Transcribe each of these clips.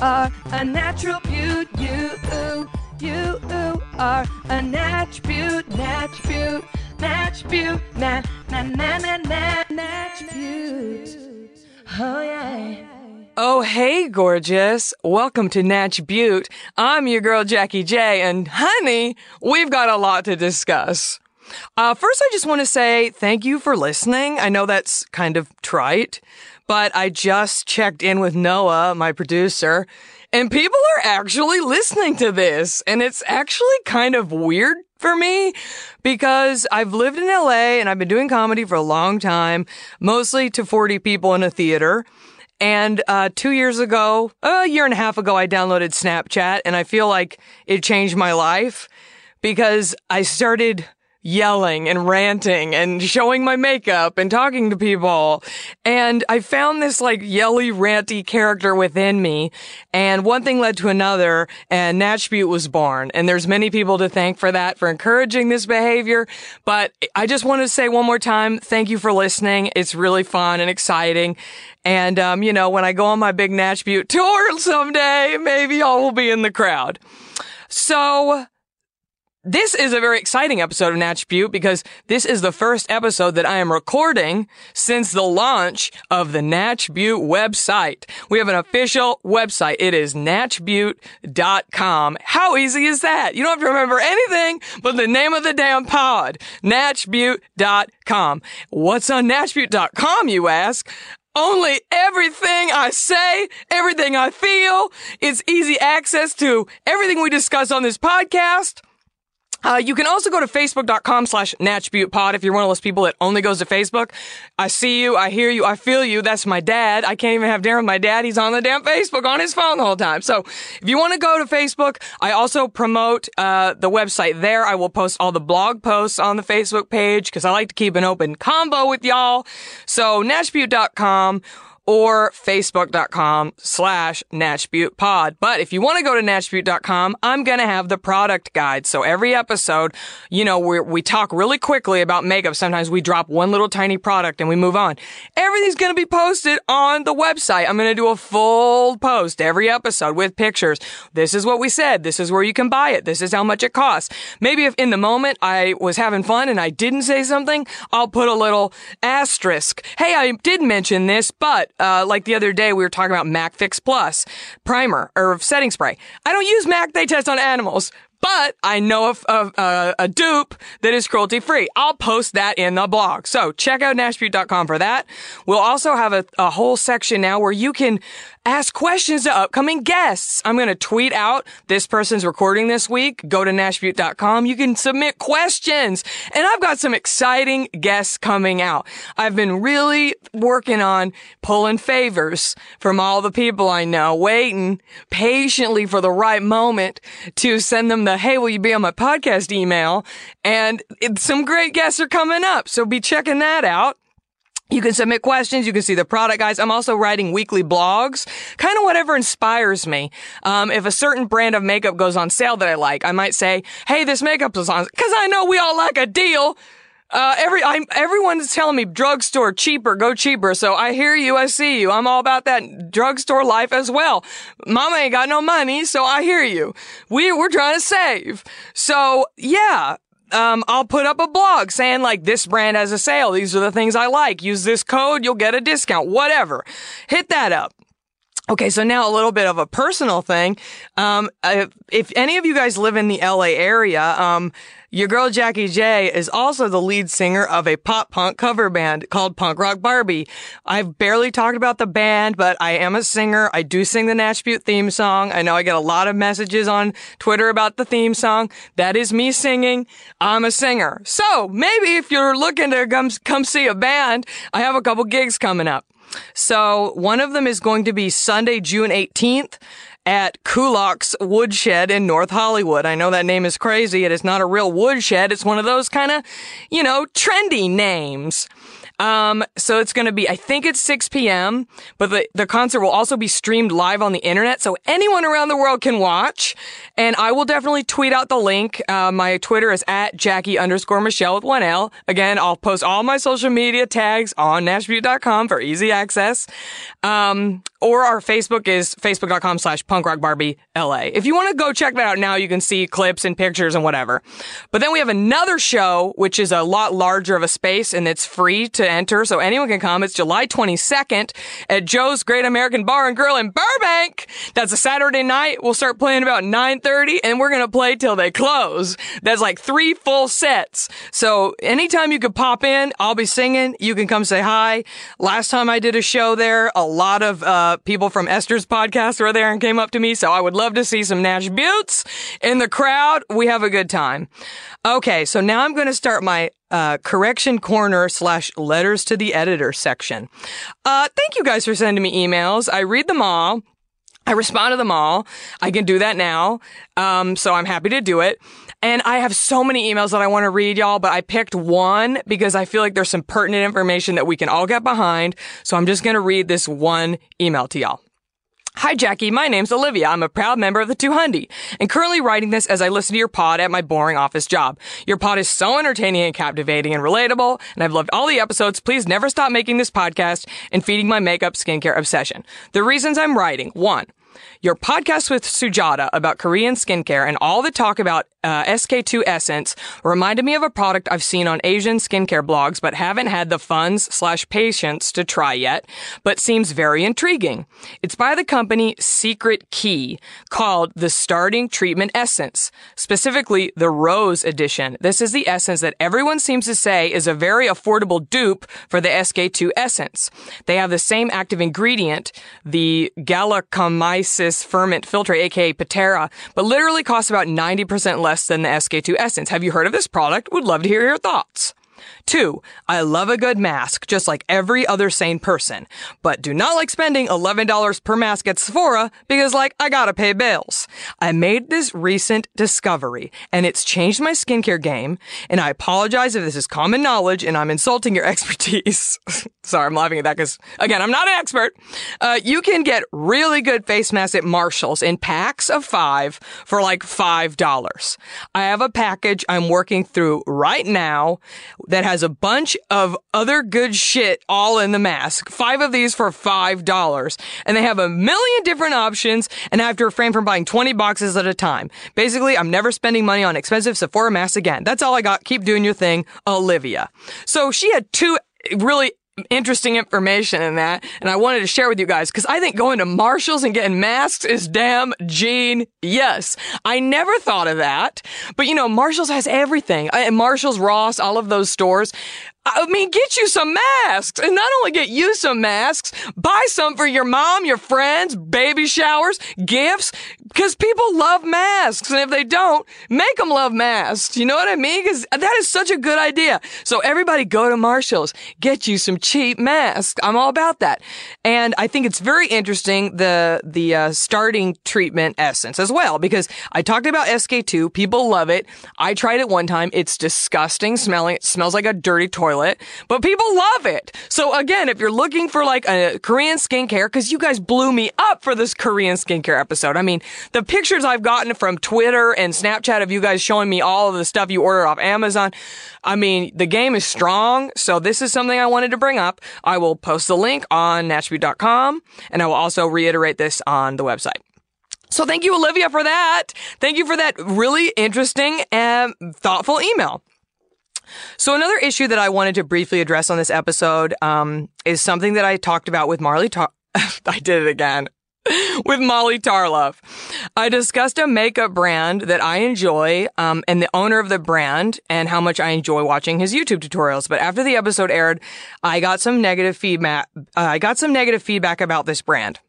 Are a natural beaut. You, you, are a natch beaut, natch beaut, natch beaut, na, na, na, na, na, natch beaut. Oh, yeah. Oh, hey, gorgeous. Welcome to Natch Beaut. I'm your girl, Jackie J, and honey, we've got a lot to discuss. Uh, first, I just want to say thank you for listening. I know that's kind of trite, but I just checked in with Noah, my producer, and people are actually listening to this, and it's actually kind of weird for me because I've lived in LA and I've been doing comedy for a long time, mostly to 40 people in a theater. And uh, two years ago, a year and a half ago, I downloaded Snapchat, and I feel like it changed my life because I started yelling and ranting and showing my makeup and talking to people. And I found this like yelly, ranty character within me. And one thing led to another and Natch Beaut was born. And there's many people to thank for that, for encouraging this behavior. But I just want to say one more time, thank you for listening. It's really fun and exciting. And, um, you know, when I go on my big Natch Beaut tour someday, maybe y'all will be in the crowd. So, this is a very exciting episode of Natch Beaut because this is the first episode that I am recording since the launch of the Natch Beaut website. We have an official website. It is natchbeaut.com. How easy is that? You don't have to remember anything but the name of the damn pod. natchbeaut.com. What's on natchbeaut.com, you ask? Only everything I say, everything I feel. It's easy access to everything we discuss on this podcast. Uh, you can also go to facebook.com slash natchbeautpod if you're one of those people that only goes to Facebook. I see you, I hear you, I feel you. That's my dad. I can't even have dinner with my dad. He's on the damn Facebook on his phone the whole time. So if you want to go to Facebook, I also promote uh, the website there. I will post all the blog posts on the Facebook page because I like to keep an open combo with y'all. So natchbeaut.com or facebook.com slash natchbeautpod. But if you want to go to natchbeaut.com, I'm going to have the product guide. So every episode, you know, we we talk really quickly about makeup. Sometimes we drop one little tiny product and we move on. Everything's going to be posted on the website. I'm going to do a full post every episode with pictures. This is what we said. This is where you can buy it. This is how much it costs. Maybe if in the moment I was having fun and I didn't say something, I'll put a little asterisk. Hey, I did mention this, but uh, like the other day, we were talking about Mac Fix Plus primer or setting spray. I don't use Mac. They test on animals. But I know of, of uh, a dupe that is cruelty free. I'll post that in the blog. So check out natchbeaut.com for that. We'll also have a, a whole section now where you can ask questions to upcoming guests. I'm going to tweet out this person's recording this week. Go to natchbeaut.com. You can submit questions. And I've got some exciting guests coming out. I've been really working on pulling favors from all the people I know, waiting patiently for the right moment to send them the, hey, will you be on my podcast email? And it, some great guests are coming up. So be checking that out. You can submit questions. You can see the product guys. I'm also writing weekly blogs, kind of whatever inspires me. Um, if a certain brand of makeup goes on sale that I like, I might say, "Hey, this makeup is on," because I know we all like a deal. Uh, every I'm everyone's telling me drugstore cheaper, go cheaper. So I hear you, I see you. I'm all about that drugstore life as well. Mama ain't got no money, so I hear you. We we're trying to save. So yeah, um, I'll put up a blog saying like this brand has a sale. These are the things I like. Use this code, you'll get a discount. Whatever. Hit that up. Okay, so now a little bit of a personal thing. Um, if, if any of you guys live in the LA area, um, Your girl Jackie J is also the lead singer of a pop punk cover band called Punk Rock Barbie. I've barely talked about the band, but I am a singer. I do sing the Natch Beaut theme song. I know I get a lot of messages on Twitter about the theme song. That is me singing. I'm a singer. So maybe if you're looking to come, come see a band, I have a couple gigs coming up. So one of them is going to be Sunday, June 18th at Kulak's Woodshed in North Hollywood. I know that name is crazy. It is not a real woodshed. It's one of those kind of, you know, trendy names. Um, so it's going to be, I think it's 6 p.m., but the, the concert will also be streamed live on the internet. So anyone around the world can watch. And I will definitely tweet out the link. Uh, my Twitter is at Jackie underscore Michelle with one L. Again, I'll post all my social media tags on natchbeaut.com for easy access. Um, or our Facebook is facebook.com slash punkrockbarbie LA. If you want to go check that out now, you can see clips and pictures and whatever. But then we have another show, which is a lot larger of a space and it's free to enter. So anyone can come. It's July 22nd at Joe's Great American Bar and Grill in Burbank. That's a Saturday night. We'll start playing about 9.30 and we're going to play till they close. That's like three full sets. So anytime you could pop in, I'll be singing. You can come say hi. Last time I did a show there, a lot of, uh, people from Esther's podcast were there and came up to me. So I would love to see some Natch Beauts in the crowd. We have a good time. Okay. So now I'm going to start my uh, correction corner slash letters to the editor section. Uh, thank you guys for sending me emails. I read them all. I respond to them all. I can do that now. Um, so I'm happy to do it. And I have so many emails that I want to read, y'all, but I picked one because I feel like there's some pertinent information that we can all get behind. So I'm just going to read this one email to y'all. Hi, Jackie. My name's Olivia. I'm a proud member of the 200 and currently writing this as I listen to your pod at my boring office job. Your pod is so entertaining and captivating and relatable, and I've loved all the episodes. Please never stop making this podcast and feeding my makeup skincare obsession. The reasons I'm writing. One, your podcast with Sujata about Korean skincare and all the talk about uh, SK2 Essence reminded me of a product I've seen on Asian skincare blogs, but haven't had the funds slash patience to try yet, but seems very intriguing. It's by the company Secret Key called the Starting Treatment Essence, specifically the Rose Edition. This is the essence that everyone seems to say is a very affordable dupe for the SK2 Essence. They have the same active ingredient, the galactomyces ferment filter, aka Pitera, but literally costs about 90% less less than the SK2 Essence. Have you heard of this product? Would love to hear your thoughts. Two, I love a good mask, just like every other sane person, but do not like spending $11 per mask at Sephora because, like, I gotta pay bills. I made this recent discovery, and it's changed my skincare game, and I apologize if this is common knowledge and I'm insulting your expertise. Sorry, I'm laughing at that because, again, I'm not an expert. Uh, you can get really good face masks at Marshall's in packs of five for like $5. I have a package I'm working through right now that has a bunch of other good shit all in the mask. Five of these for $5. And they have a million different options and I have to refrain from buying 20 boxes at a time. Basically, I'm never spending money on expensive Sephora masks again. That's all I got. Keep doing your thing, Olivia. So she had two really interesting information in that, and I wanted to share with you guys because I think going to Marshalls and getting masks is damn gene. Yes, I never thought of that, but you know, Marshalls has everything. I, Marshalls, Ross, all of those stores. I mean, get you some masks and not only get you some masks, buy some for your mom, your friends, baby showers, gifts, because people love masks. And if they don't, make them love masks. You know what I mean? Because that is such a good idea. So everybody go to Marshall's, get you some cheap masks. I'm all about that. And I think it's very interesting, the, the, uh, starting treatment essence as well, because I talked about SK2. People love it. I tried it one time. It's disgusting smelling. It smells like a dirty toilet but people love it. So again, if you're looking for like a Korean skincare, cause you guys blew me up for this Korean skincare episode. I mean, the pictures I've gotten from Twitter and Snapchat of you guys showing me all of the stuff you order off Amazon. I mean, the game is strong. So this is something I wanted to bring up. I will post the link on natchbeaut.com and I will also reiterate this on the website. So thank you, Olivia, for that. Thank you for that really interesting and thoughtful email. So another issue that I wanted to briefly address on this episode um, is something that I talked about with Marley. Ta- I did it again. With Molly Tarlov. I discussed a makeup brand that I enjoy, um, and the owner of the brand and how much I enjoy watching his YouTube tutorials. But after the episode aired, I got some negative feedback. Uh, I got some negative feedback about this brand.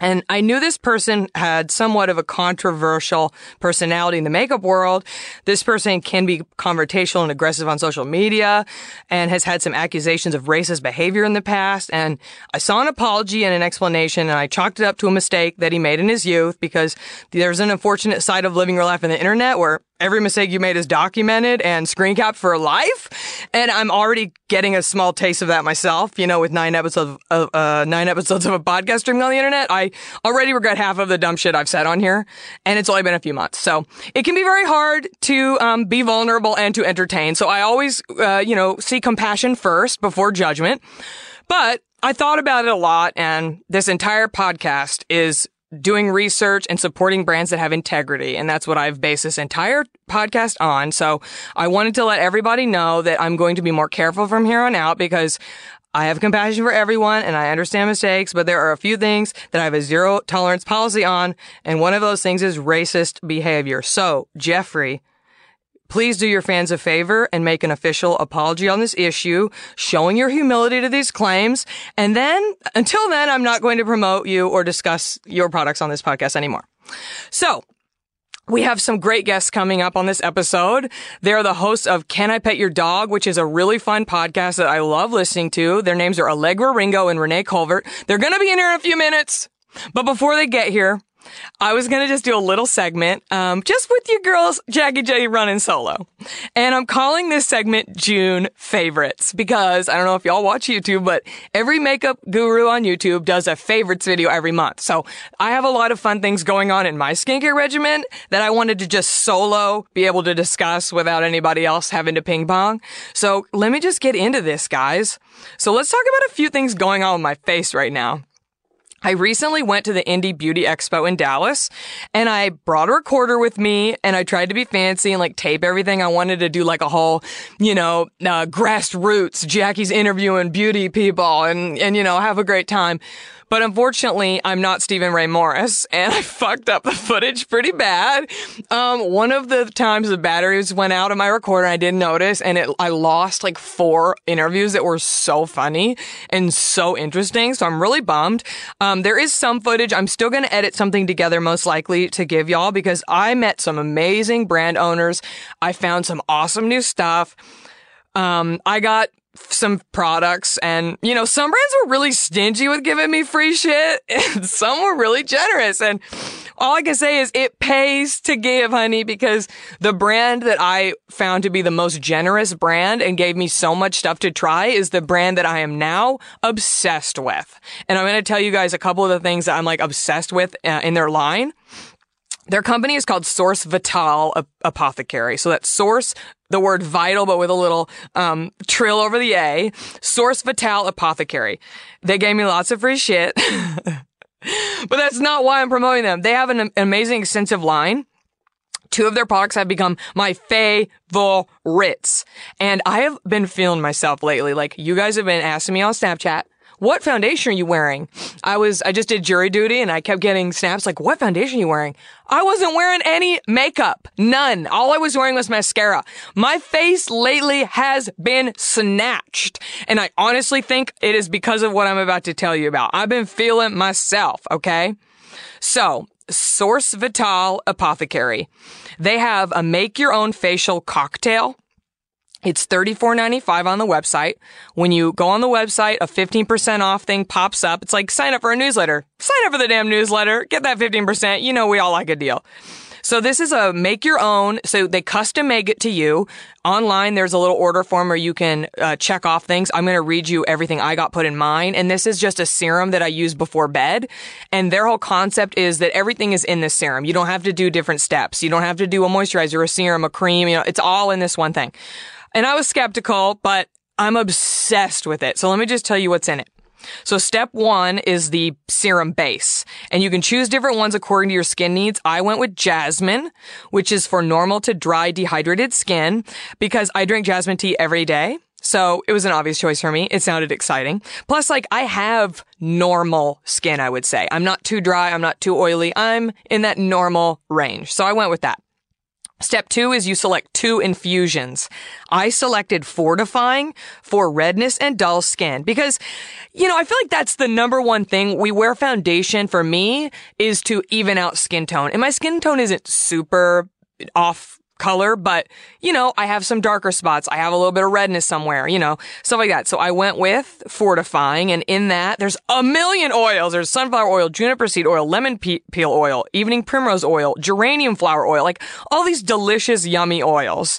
And I knew this person had somewhat of a controversial personality in the makeup world. This person can be confrontational and aggressive on social media and has had some accusations of racist behavior in the past. And I saw an apology and an explanation and I chalked it up to a mistake that he made in his youth because there's an unfortunate side of living your life on the internet where every mistake you made is documented and screen capped for life. And I'm already getting a small taste of that myself. You know, with nine episodes of, uh, nine episodes of a podcast streaming on the internet, I already regret half of the dumb shit I've said on here. And it's only been a few months. So it can be very hard to, um, be vulnerable and to entertain. So I always, uh, you know, see compassion first before judgment. But I thought about it a lot and this entire podcast is doing research and supporting brands that have integrity. And that's what I've based this entire podcast on. So I wanted to let everybody know that I'm going to be more careful from here on out because I have compassion for everyone and I understand mistakes, but there are a few things that I have a zero tolerance policy on. And one of those things is racist behavior. So Jeffrey, Please do your fans a favor and make an official apology on this issue, showing your humility to these claims. And then, until then, I'm not going to promote you or discuss your products on this podcast anymore. So, we have some great guests coming up on this episode. They're the hosts of Can I Pet Your Dog, which is a really fun podcast that I love listening to. Their names are Allegra Ringo and Renee Colvert. They're going to be in here in a few minutes. But before they get here, I was gonna just do a little segment, um, just with you girls, Jackie J running solo. And I'm calling this segment June favorites because I don't know if y'all watch YouTube, but every makeup guru on YouTube does a favorites video every month. So I have a lot of fun things going on in my skincare regimen that I wanted to just solo be able to discuss without anybody else having to ping pong. So let me just get into this, guys. So let's talk about a few things going on with my face right now. I recently went to the Indie Beauty Expo in Dallas and I brought a recorder with me and I tried to be fancy and like tape everything. I wanted to do like a whole, you know, uh, grassroots Jackie's interviewing beauty people and, and, you know, have a great time. But unfortunately, I'm not Stephen Ray Morris and I fucked up the footage pretty bad. Um, one of the times the batteries went out of my recorder, I didn't notice and it, I lost like four interviews that were so funny and so interesting. So I'm really bummed. Um, there is some footage. I'm still going to edit something together most likely to give y'all because I met some amazing brand owners. I found some awesome new stuff. Um, I got some products and, you know, some brands were really stingy with giving me free shit and some were really generous. And all I can say is it pays to give, honey, because the brand that I found to be the most generous brand and gave me so much stuff to try is the brand that I am now obsessed with. And I'm going to tell you guys a couple of the things that I'm like obsessed with uh, in their line. Their company is called Source Vital Apothecary. So that's Source, the word vital, but with a little, um, trill over the A. Source Vital Apothecary. They gave me lots of free shit. but that's not why I'm promoting them. They have an, amazing extensive line. Two of their products have become my favorites. And I have been feeling myself lately. Like you guys have been asking me on Snapchat, what foundation are you wearing? I was, I just did jury duty and I kept getting snaps like, what foundation are you wearing? I wasn't wearing any makeup. None. All I was wearing was mascara. My face lately has been snatched. And I honestly think it is because of what I'm about to tell you about. I've been feeling myself, okay? So, Source Vital Apothecary. They have a make your own facial cocktail it's $34.95 on the website. When you go on the website, a 15% off thing pops up. It's like sign up for a newsletter. Sign up for the damn newsletter. Get that 15%. You know, we all like a deal. So this is a make your own. So they custom make it to you. Online, there's a little order form where you can uh, check off things. I'm going to read you everything I got put in mine. And this is just a serum that I use before bed. And their whole concept is that everything is in this serum. You don't have to do different steps. You don't have to do a moisturizer, a serum, a cream. You know, it's all in this one thing. And I was skeptical, but I'm obsessed with it. So let me just tell you what's in it. So step one is the serum base and you can choose different ones according to your skin needs. I went with jasmine, which is for normal to dry dehydrated skin because I drink jasmine tea every day. So it was an obvious choice for me. It sounded exciting. Plus, like, I have normal skin, I would say. I'm not too dry. I'm not too oily. I'm in that normal range. So I went with that. Step two is you select two infusions. I selected fortifying for redness and dull skin because, you know, I feel like that's the number one thing. We wear foundation for me is to even out skin tone. And my skin tone isn't super off color, but you know, I have some darker spots. I have a little bit of redness somewhere, you know, stuff like that. So I went with fortifying and in that there's a million oils. There's sunflower oil, juniper seed oil, lemon pe- peel oil, evening primrose oil, geranium flower oil, like all these delicious, yummy oils.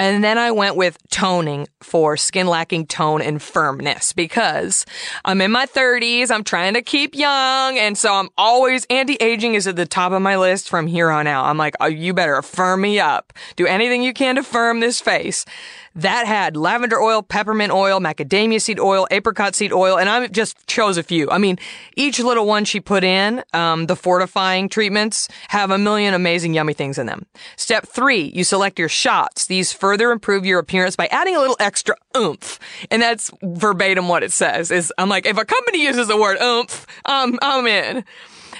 And then I went with toning for skin lacking tone and firmness because I'm in my 30s. I'm trying to keep young. And so I'm always anti-aging is at the top of my list from here on out. I'm like, oh, you better firm me up. Do anything you can to firm this face. That had lavender oil, peppermint oil, macadamia seed oil, apricot seed oil, and I just chose a few. I mean, each little one she put in, um, the fortifying treatments have a million amazing yummy things in them. Step three, you select your shots. These further improve your appearance by adding a little extra oomph. And that's verbatim what it says is I'm like, if a company uses the word oomph, um, I'm in.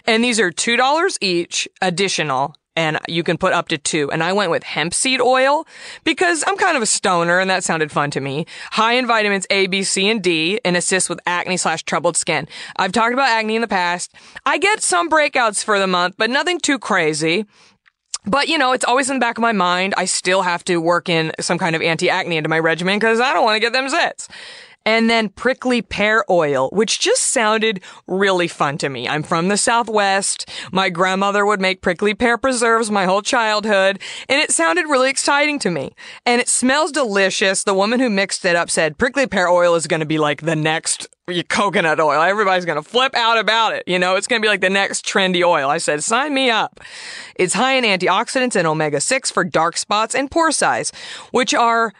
And these are $2 each additional and you can put up to two. And I went with hemp seed oil because I'm kind of a stoner and that sounded fun to me. High in vitamins A, B, C, and D and assists with acne slash troubled skin. I've talked about acne in the past. I get some breakouts for the month, but nothing too crazy. But you know, it's always in the back of my mind. I still have to work in some kind of anti-acne into my regimen because I don't want to get them zits and then prickly pear oil, which just sounded really fun to me. I'm from the Southwest. My grandmother would make prickly pear preserves my whole childhood, and it sounded really exciting to me. And it smells delicious. The woman who mixed it up said prickly pear oil is going to be like the next coconut oil. Everybody's going to flip out about it. You know, it's going to be like the next trendy oil. I said, sign me up. It's high in antioxidants and omega 6 for dark spots and pore size, which are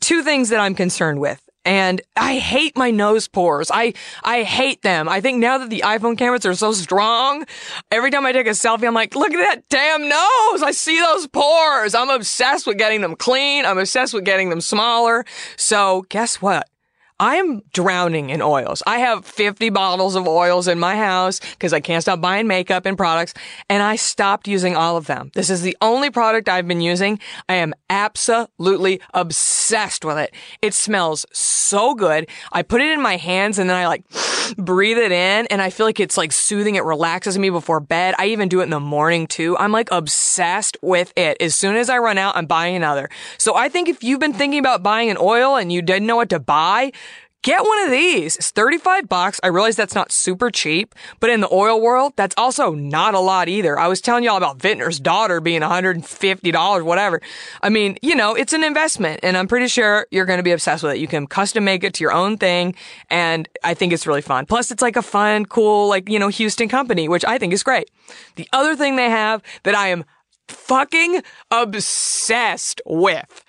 two things that I'm concerned with and I hate my nose pores. I, I hate them. I think now that the iPhone cameras are so strong, every time I take a selfie, I'm like, look at that damn nose. I see those pores. I'm obsessed with getting them clean. I'm obsessed with getting them smaller. So guess what? I'm drowning in oils. I have 50 bottles of oils in my house because I can't stop buying makeup and products and I stopped using all of them. This is the only product I've been using. I am absolutely obsessed with it. It smells so good. I put it in my hands and then I like breathe it in and I feel like it's like soothing. It relaxes me before bed. I even do it in the morning too. I'm like obsessed with it. As soon as I run out, I'm buying another. So I think if you've been thinking about buying an oil and you didn't know what to buy, Get one of these. It's 35 bucks. I realize that's not super cheap, but in the oil world, that's also not a lot either. I was telling y'all about Vintner's daughter being $150, whatever. I mean, you know, it's an investment and I'm pretty sure you're going to be obsessed with it. You can custom make it to your own thing and I think it's really fun. Plus it's like a fun, cool, like, you know, Houston company, which I think is great. The other thing they have that I am fucking obsessed with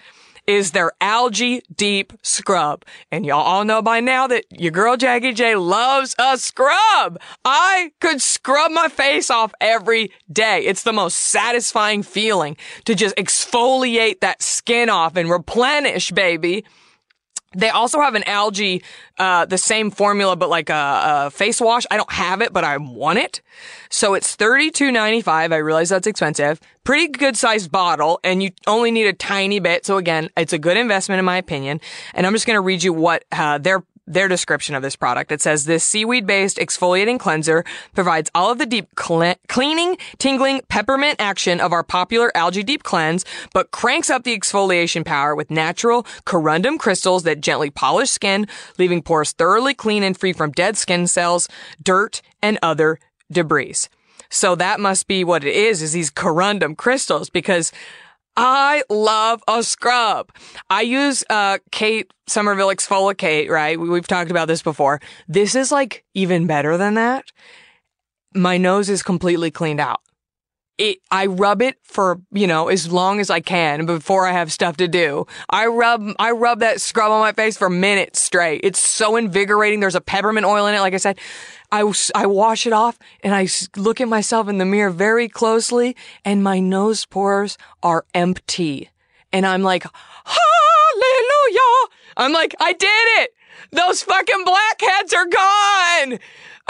is their algae deep scrub. And y'all all know by now that your girl Jackie J loves a scrub. I could scrub my face off every day. It's the most satisfying feeling to just exfoliate that skin off and replenish, baby. They also have an algae, uh, the same formula, but like a, a, face wash. I don't have it, but I want it. So it's $32.95. I realize that's expensive. Pretty good sized bottle, and you only need a tiny bit. So again, it's a good investment in my opinion. And I'm just going to read you what, uh, their their description of this product. It says this seaweed based exfoliating cleanser provides all of the deep cl- cleaning, tingling, peppermint action of our popular algae deep cleanse, but cranks up the exfoliation power with natural corundum crystals that gently polish skin, leaving pores thoroughly clean and free from dead skin cells, dirt, and other debris. So that must be what it is, is these corundum crystals because I love a scrub. I use uh Kate Somerville Exfoliate, right? We've talked about this before. This is like even better than that. My nose is completely cleaned out. It, I rub it for, you know, as long as I can before I have stuff to do. I rub, I rub that scrub on my face for minutes straight. It's so invigorating. There's a peppermint oil in it, like I said. I, I wash it off and I look at myself in the mirror very closely and my nose pores are empty. And I'm like, hallelujah, I'm like, I did it! Those fucking blackheads are gone!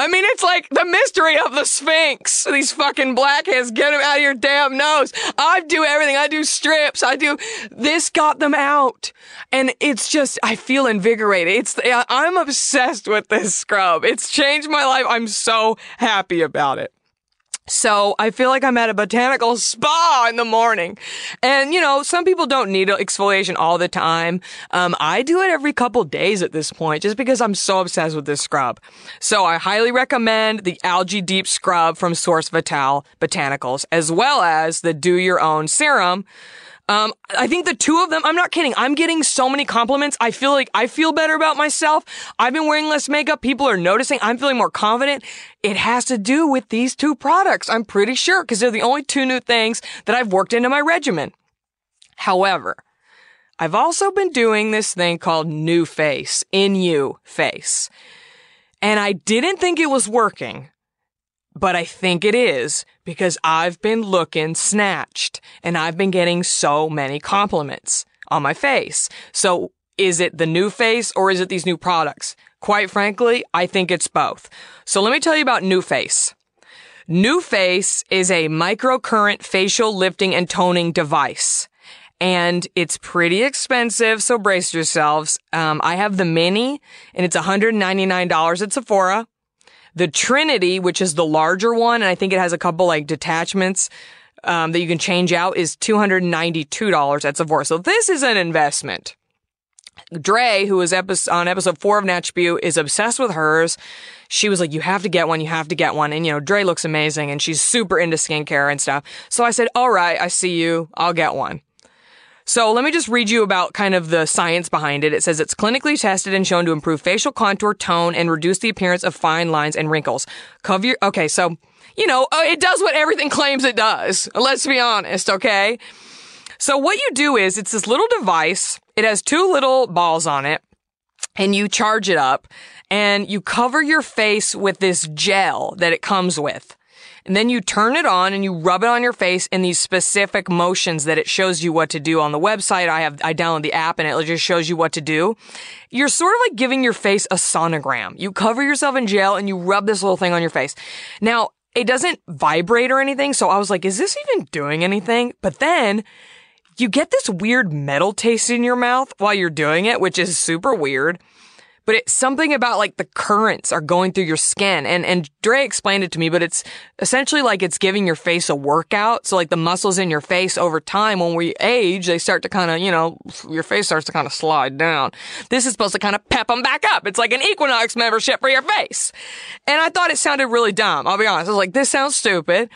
I mean, it's like the mystery of the Sphinx. These fucking blackheads, get them out of your damn nose. I do everything. I do strips. I do, this got them out. And it's just, I feel invigorated. It's, I'm obsessed with this scrub. It's changed my life. I'm so happy about it. So I feel like I'm at a botanical spa in the morning. And, you know, some people don't need exfoliation all the time. Um, I do it every couple days at this point just because I'm so obsessed with this scrub. So I highly recommend the Algae Deep Scrub from Source Vital Botanicals as well as the Do Your Own Serum um, I think the two of them, I'm not kidding. I'm getting so many compliments. I feel like I feel better about myself. I've been wearing less makeup. People are noticing. I'm feeling more confident. It has to do with these two products. I'm pretty sure because they're the only two new things that I've worked into my regimen. However, I've also been doing this thing called NuFACE, in you face. And I didn't think it was working but I think it is because I've been looking snatched and I've been getting so many compliments on my face. So is it the NuFACE or is it these new products? Quite frankly, I think it's both. So let me tell you about NuFACE. New Face is a microcurrent facial lifting and toning device. And it's pretty expensive, so brace yourselves. Um, I have the mini, and it's $199 at Sephora. The Trinity, which is the larger one, and I think it has a couple like detachments um, that you can change out, is $292 at Sephora. So this is an investment. Dre, who was epi- on episode four of Natch Beaut, is obsessed with hers. She was like, you have to get one, you have to get one. And, you know, Dre looks amazing and she's super into skincare and stuff. So I said, all right, I see you. I'll get one. So let me just read you about kind of the science behind it. It says it's clinically tested and shown to improve facial contour, tone, and reduce the appearance of fine lines and wrinkles. Cover your, okay, so, you know, uh, it does what everything claims it does. Let's be honest, okay? So what you do is it's this little device. It has two little balls on it and you charge it up and you cover your face with this gel that it comes with and then you turn it on and you rub it on your face in these specific motions that it shows you what to do on the website. I have, I download the app and it just shows you what to do. You're sort of like giving your face a sonogram. You cover yourself in gel and you rub this little thing on your face. Now, it doesn't vibrate or anything. So I was like, is this even doing anything? But then you get this weird metal taste in your mouth while you're doing it, which is super weird but it's something about like the currents are going through your skin. And, and Dre explained it to me, but it's essentially like it's giving your face a workout. So like the muscles in your face over time, when we age, they start to kind of, you know, your face starts to kind of slide down. This is supposed to kind of pep them back up. It's like an Equinox membership for your face. And I thought it sounded really dumb. I'll be honest. I was like, this sounds stupid.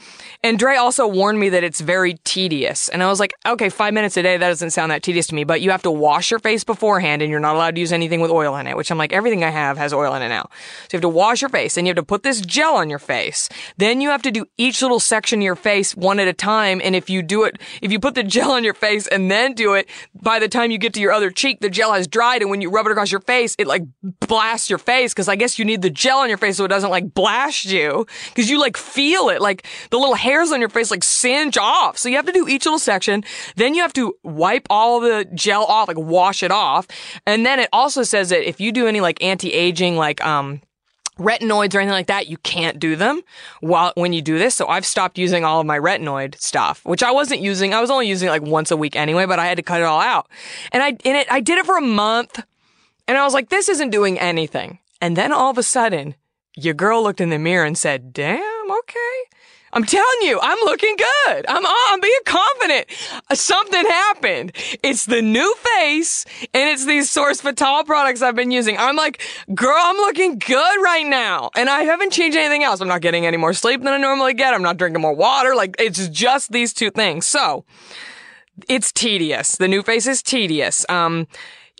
And Dre also warned me that it's very tedious. And I was like, okay, five minutes a day, that doesn't sound that tedious to me, but you have to wash your face beforehand and you're not allowed to use anything with oil in it, which like, everything I have has oil in it now. So you have to wash your face and you have to put this gel on your face. Then you have to do each little section of your face one at a time. And if you do it, if you put the gel on your face and then do it, by the time you get to your other cheek, the gel has dried. And when you rub it across your face, it like blasts your face. Cause I guess you need the gel on your face so it doesn't like blast you. Cause you like feel it. Like the little hairs on your face like singe off. So you have to do each little section. Then you have to wipe all the gel off, like wash it off. And then it also says that if you do any like anti-aging, like, um, retinoids or anything like that, you can't do them while when you do this. So I've stopped using all of my retinoid stuff, which I wasn't using. I was only using it like once a week anyway, but I had to cut it all out. And I and it I did it for a month and I was like, this isn't doing anything. And then all of a sudden, your girl looked in the mirror and said, damn, okay. I'm telling you, I'm looking good. I'm on, I'm being confident. Something happened. It's the new face and it's these Source Vital products I've been using. I'm like, girl, I'm looking good right now. And I haven't changed anything else. I'm not getting any more sleep than I normally get. I'm not drinking more water. Like, it's just these two things. So, it's tedious. The NuFACE is tedious. Um,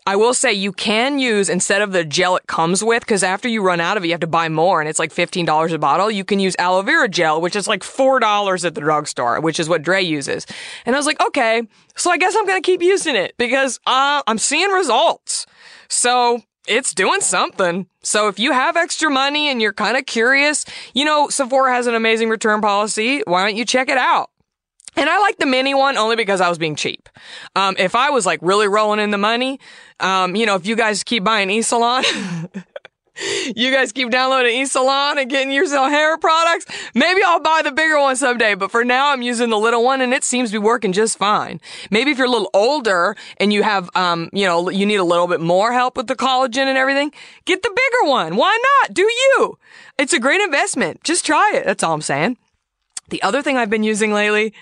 I will say you can use instead of the gel it comes with, because after you run out of it, you have to buy more and it's like $15 a bottle. You can use aloe vera gel, which is like $4 at the drugstore, which is what Dre uses. And I was like, okay, so I guess I'm to keep using it because, uh, I'm seeing results. So it's doing something. So if you have extra money and you're kind of curious, you know, Sephora has an amazing return policy. Why don't you check it out? And I like the mini one only because I was being cheap. Um, if I was like really rolling in the money, um, you know, if you guys keep buying eSalon, you guys keep downloading eSalon and getting yourself hair products, maybe I'll buy the bigger one someday. But for now, I'm using the little one and it seems to be working just fine. Maybe if you're a little older and you have, um, you know, you need a little bit more help with the collagen and everything, get the bigger one. Why not? Do you? It's a great investment. Just try it. That's all I'm saying. The other thing I've been using lately,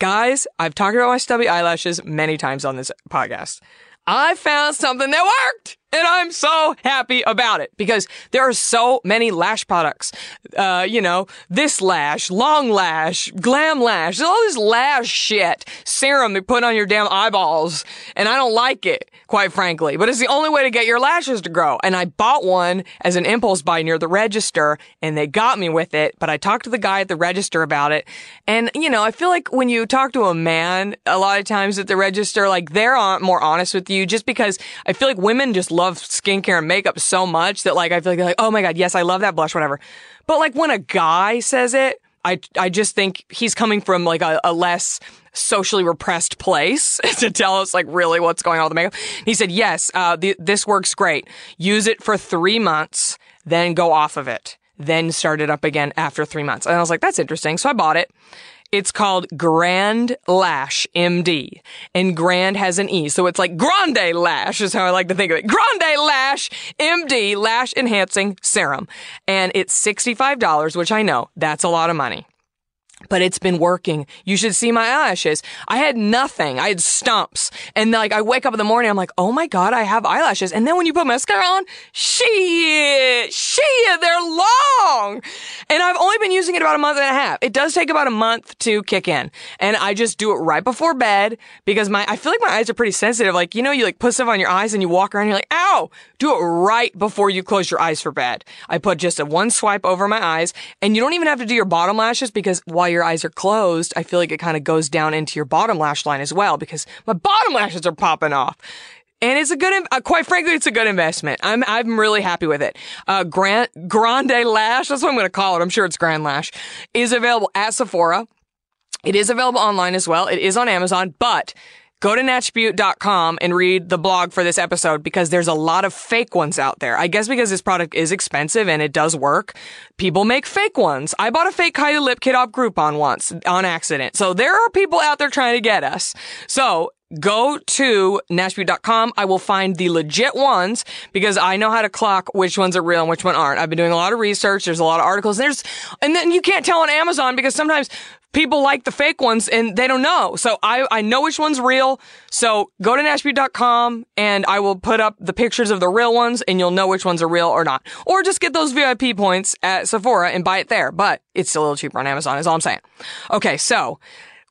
guys, I've talked about my stubby eyelashes many times on this podcast. I found something that worked and I'm so happy about it because there are so many lash products. Uh, you know, this lash, long lash, glam lash, all this lash shit, serum they put on your damn eyeballs. And I don't like it, quite frankly, but it's the only way to get your lashes to grow. And I bought one as an impulse buy near the register and they got me with it, but I talked to the guy at the register about it. And, you know, I feel like when you talk to a man, a lot of times at the register, like they're more honest with you just because I feel like women just love skincare and makeup so much that like I feel like, like oh my god, yes, I love that blush, whatever. But like when a guy says it, I I just think he's coming from like a, a less socially repressed place to tell us like really what's going on with the makeup. He said, yes, uh, the, this works great. Use it for three months, then go off of it. Then start it up again after three months. And I was like, that's interesting. So I bought it. It's called Grand Lash MD. And Grand has an E. So it's like Grande Lash is how I like to think of it. Grande Lash MD Lash Enhancing Serum. And it's $65, which I know that's a lot of money but it's been working. You should see my eyelashes. I had nothing. I had stumps. And like, I wake up in the morning, I'm like, oh my God, I have eyelashes. And then when you put mascara on, shit, shit, they're long. And I've only been using it about a month and a half. It does take about a month to kick in. And I just do it right before bed because my, I feel like my eyes are pretty sensitive. Like, you know, you like put stuff on your eyes and you walk around, you're like, ow, do it right before you close your eyes for bed. I put just a one swipe over my eyes and you don't even have to do your bottom lashes because while your eyes are closed, I feel like it kind of goes down into your bottom lash line as well because my bottom lashes are popping off. And it's a good, uh, quite frankly, it's a good investment. I'm, I'm really happy with it. Uh, Grand, Grande Lash, that's what I'm going to call it. I'm sure it's Grand Lash, is available at Sephora. It is available online as well. It is on Amazon, but go to natchbeaut.com and read the blog for this episode because there's a lot of fake ones out there. I guess because this product is expensive and it does work, people make fake ones. I bought a fake Kylie lip kit off Groupon once on accident. So there are people out there trying to get us. So go to natchbeaut.com. I will find the legit ones because I know how to clock which ones are real and which one aren't. I've been doing a lot of research. There's a lot of articles. There's, and then you can't tell on Amazon because sometimes people like the fake ones and they don't know. So I, I know which one's real. So go to natchbeaut.com and I will put up the pictures of the real ones and you'll know which ones are real or not. Or just get those VIP points at Sephora and buy it there. But it's a little cheaper on Amazon is all I'm saying. Okay. So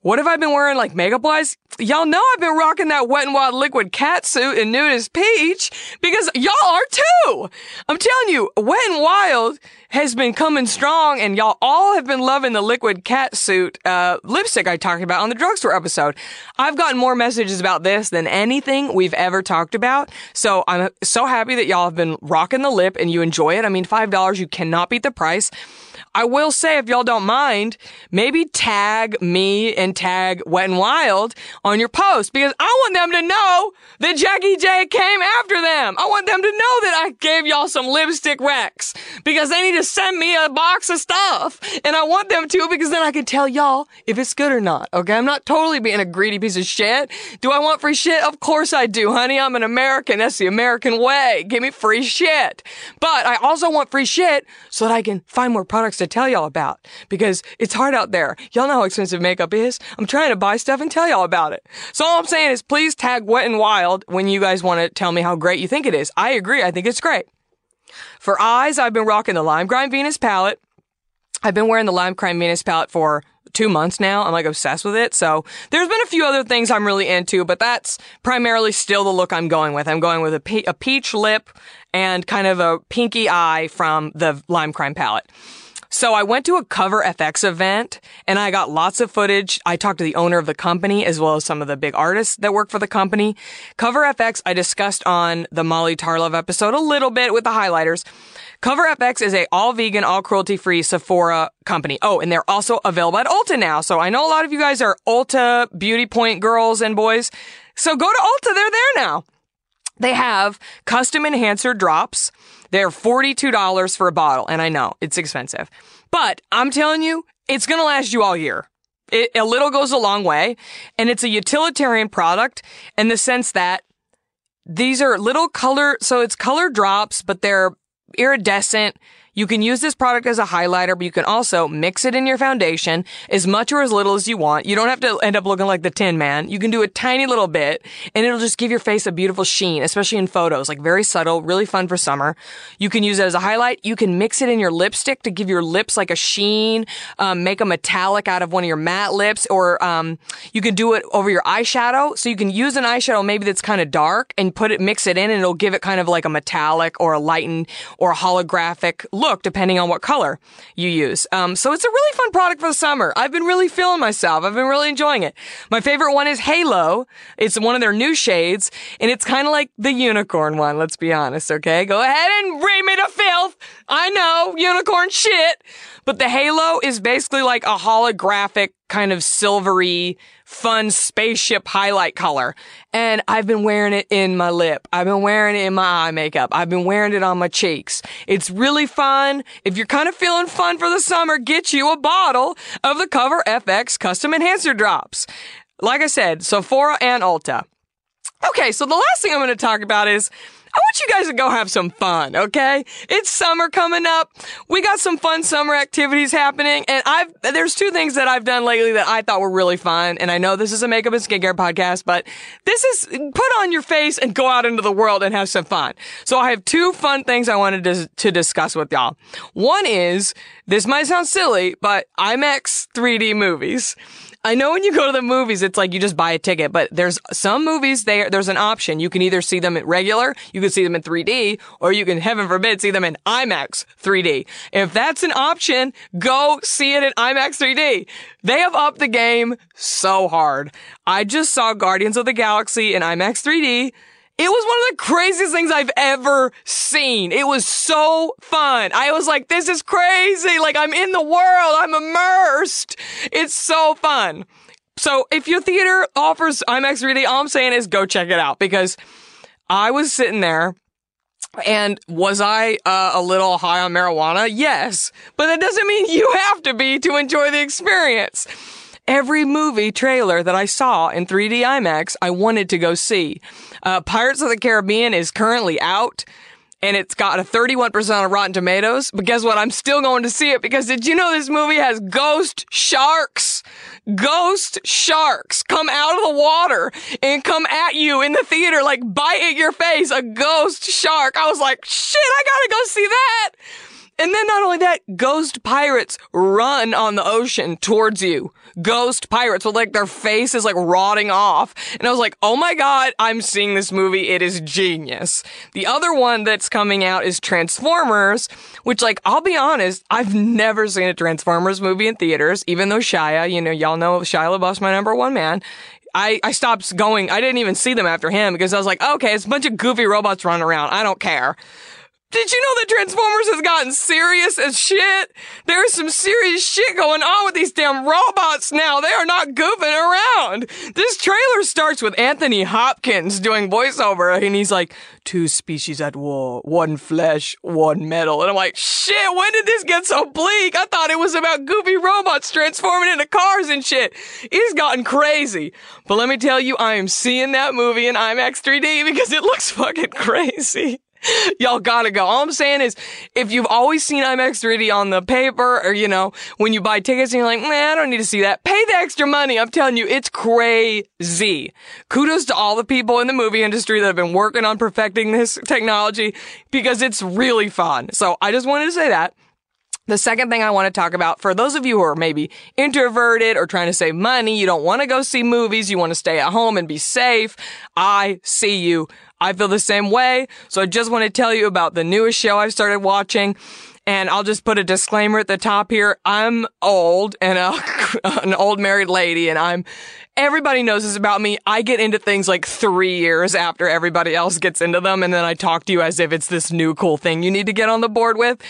what have I been wearing like makeup wise? Y'all know I've been rocking that wet and wild liquid cat suit in nudist peach because y'all are too. I'm telling you, wet and wild has been coming strong and y'all all have been loving the liquid cat suit, uh, lipstick I talked about on the drugstore episode. I've gotten more messages about this than anything we've ever talked about. So I'm so happy that y'all have been rocking the lip and you enjoy it. I mean, $5, you cannot beat the price. I will say, if y'all don't mind, maybe tag me and tag Wet and Wild on your post because I want them to know that Jackie J came after them. I want them to know that I gave y'all some lipstick Rex because they need to send me a box of stuff. And I want them to because then I can tell y'all if it's good or not. Okay. I'm not totally being a greedy piece of shit. Do I want free shit? Of course I do, honey. I'm an American. That's the American way. Give me free shit. But I also want free shit so that I can find more products to tell y'all about because it's hard out there. Y'all know how expensive makeup is. I'm trying to buy stuff and tell y'all about it. So all I'm saying is please tag Wet and Wild when you guys want to tell me how great you think it is. I agree. I think it's great. For eyes, I've been rocking the Lime Crime Venus palette. I've been wearing the Lime Crime Venus palette for two months now. I'm like obsessed with it. So there's been a few other things I'm really into, but that's primarily still the look I'm going with. I'm going with a, pe- a peach lip and kind of a pinky eye from the Lime Crime palette. So I went to a Cover FX event and I got lots of footage. I talked to the owner of the company as well as some of the big artists that work for the company. Cover FX I discussed on the Molly Tarlov episode a little bit with the highlighters. Cover FX is a all vegan, all cruelty free Sephora company. Oh, and they're also available at Ulta now. So I know a lot of you guys are Ulta beauty point girls and boys. So go to Ulta. They're there now. They have custom enhancer drops. They're $42 for a bottle. And I know it's expensive, but I'm telling you, it's going to last you all year. It, a little goes a long way and it's a utilitarian product in the sense that these are little color, so it's color drops, but they're iridescent. You can use this product as a highlighter, but you can also mix it in your foundation as much or as little as you want. You don't have to end up looking like the Tin Man. You can do a tiny little bit and it'll just give your face a beautiful sheen, especially in photos, like very subtle, really fun for summer. You can use it as a highlight. You can mix it in your lipstick to give your lips like a sheen, um, make a metallic out of one of your matte lips, or um, you can do it over your eyeshadow. So you can use an eyeshadow maybe that's kind of dark and put it, mix it in, and it'll give it kind of like a metallic or a lightened or a holographic look look depending on what color you use. Um, so it's a really fun product for the summer. I've been really feeling myself. I've been really enjoying it. My favorite one is Halo. It's one of their new shades and it's kind of like the unicorn one. Let's be honest. Okay. Go ahead and bring me to filth. I know unicorn shit, but the Halo is basically like a holographic kind of silvery fun spaceship highlight color. And I've been wearing it in my lip. I've been wearing it in my eye makeup. I've been wearing it on my cheeks. It's really fun. If you're kind of feeling fun for the summer, get you a bottle of the Cover FX Custom Enhancer Drops. Like I said, Sephora and Ulta. Okay, so the last thing I'm going to talk about is I want you guys to go have some fun, okay? It's summer coming up. We got some fun summer activities happening, and I've, there's two things that I've done lately that I thought were really fun, and I know this is a makeup and skincare podcast, but this is put on your face and go out into the world and have some fun. So I have two fun things I wanted to, to discuss with y'all. One is, this might sound silly, but IMAX 3D movies. I know when you go to the movies, it's like you just buy a ticket, but there's some movies there, there's an option. You can either see them in regular, you can see them in 3D, or you can, heaven forbid, see them in IMAX 3D. If that's an option, go see it in IMAX 3D. They have upped the game so hard. I just saw Guardians of the Galaxy in IMAX 3D. It was one of the craziest things I've ever seen. It was so fun. I was like, this is crazy. Like I'm in the world. I'm immersed. It's so fun. So if your theater offers IMAX 3D, all I'm saying is go check it out because I was sitting there and was I uh, a little high on marijuana? Yes. But that doesn't mean you have to be to enjoy the experience every movie trailer that I saw in 3D IMAX, I wanted to go see. Uh, Pirates of the Caribbean is currently out and it's got a 31% on Rotten Tomatoes. But guess what? I'm still going to see it because did you know this movie has ghost sharks? Ghost sharks come out of the water and come at you in the theater, like bite at your face. A ghost shark. I was like, shit, I gotta go see that. And then not only that, ghost pirates run on the ocean towards you. Ghost pirates with like their face is like rotting off. And I was like, oh my god, I'm seeing this movie. It is genius. The other one that's coming out is Transformers, which like, I'll be honest, I've never seen a Transformers movie in theaters, even though Shia, you know, y'all know Shia LaBeouf's my number one man. I, I stopped going. I didn't even see them after him because I was like, okay, it's a bunch of goofy robots running around. I don't care. Did you know that Transformers has gotten serious as shit? There's some serious shit going on with these damn robots now. They are not goofing around. This trailer starts with Anthony Hopkins doing voiceover and he's like, two species at war, one flesh, one metal. And I'm like, shit, when did this get so bleak? I thought it was about goofy robots transforming into cars and shit. It's gotten crazy. But let me tell you, I am seeing that movie in IMAX 3D because it looks fucking crazy. Y'all gotta go. All I'm saying is, if you've always seen IMAX 3D on the paper, or you know, when you buy tickets and you're like, man, I don't need to see that. Pay the extra money. I'm telling you, it's crazy. Kudos to all the people in the movie industry that have been working on perfecting this technology because it's really fun. So I just wanted to say that. The second thing I want to talk about for those of you who are maybe introverted or trying to save money, you don't want to go see movies, you want to stay at home and be safe. I see you. I feel the same way. So I just want to tell you about the newest show I've started watching. And I'll just put a disclaimer at the top here. I'm old and a an old married lady and I'm everybody knows this about me. I get into things like three years after everybody else gets into them, and then I talk to you as if it's this new cool thing you need to get on the board with.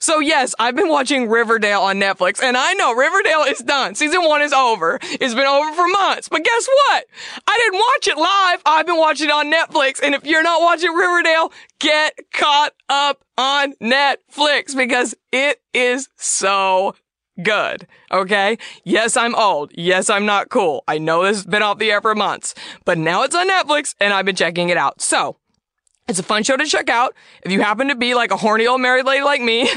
So yes, I've been watching Riverdale on Netflix, and I know Riverdale is done. Season one is over. It's been over for months. But guess what? I didn't watch it live. I've been watching it on Netflix, and if you're not watching Riverdale, get caught up on Netflix because it is so good. Okay. Yes, I'm old. Yes, I'm not cool. I know this has been off the air for months, but now it's on Netflix and I've been checking it out. So it's a fun show to check out if you happen to be like a horny old married lady like me,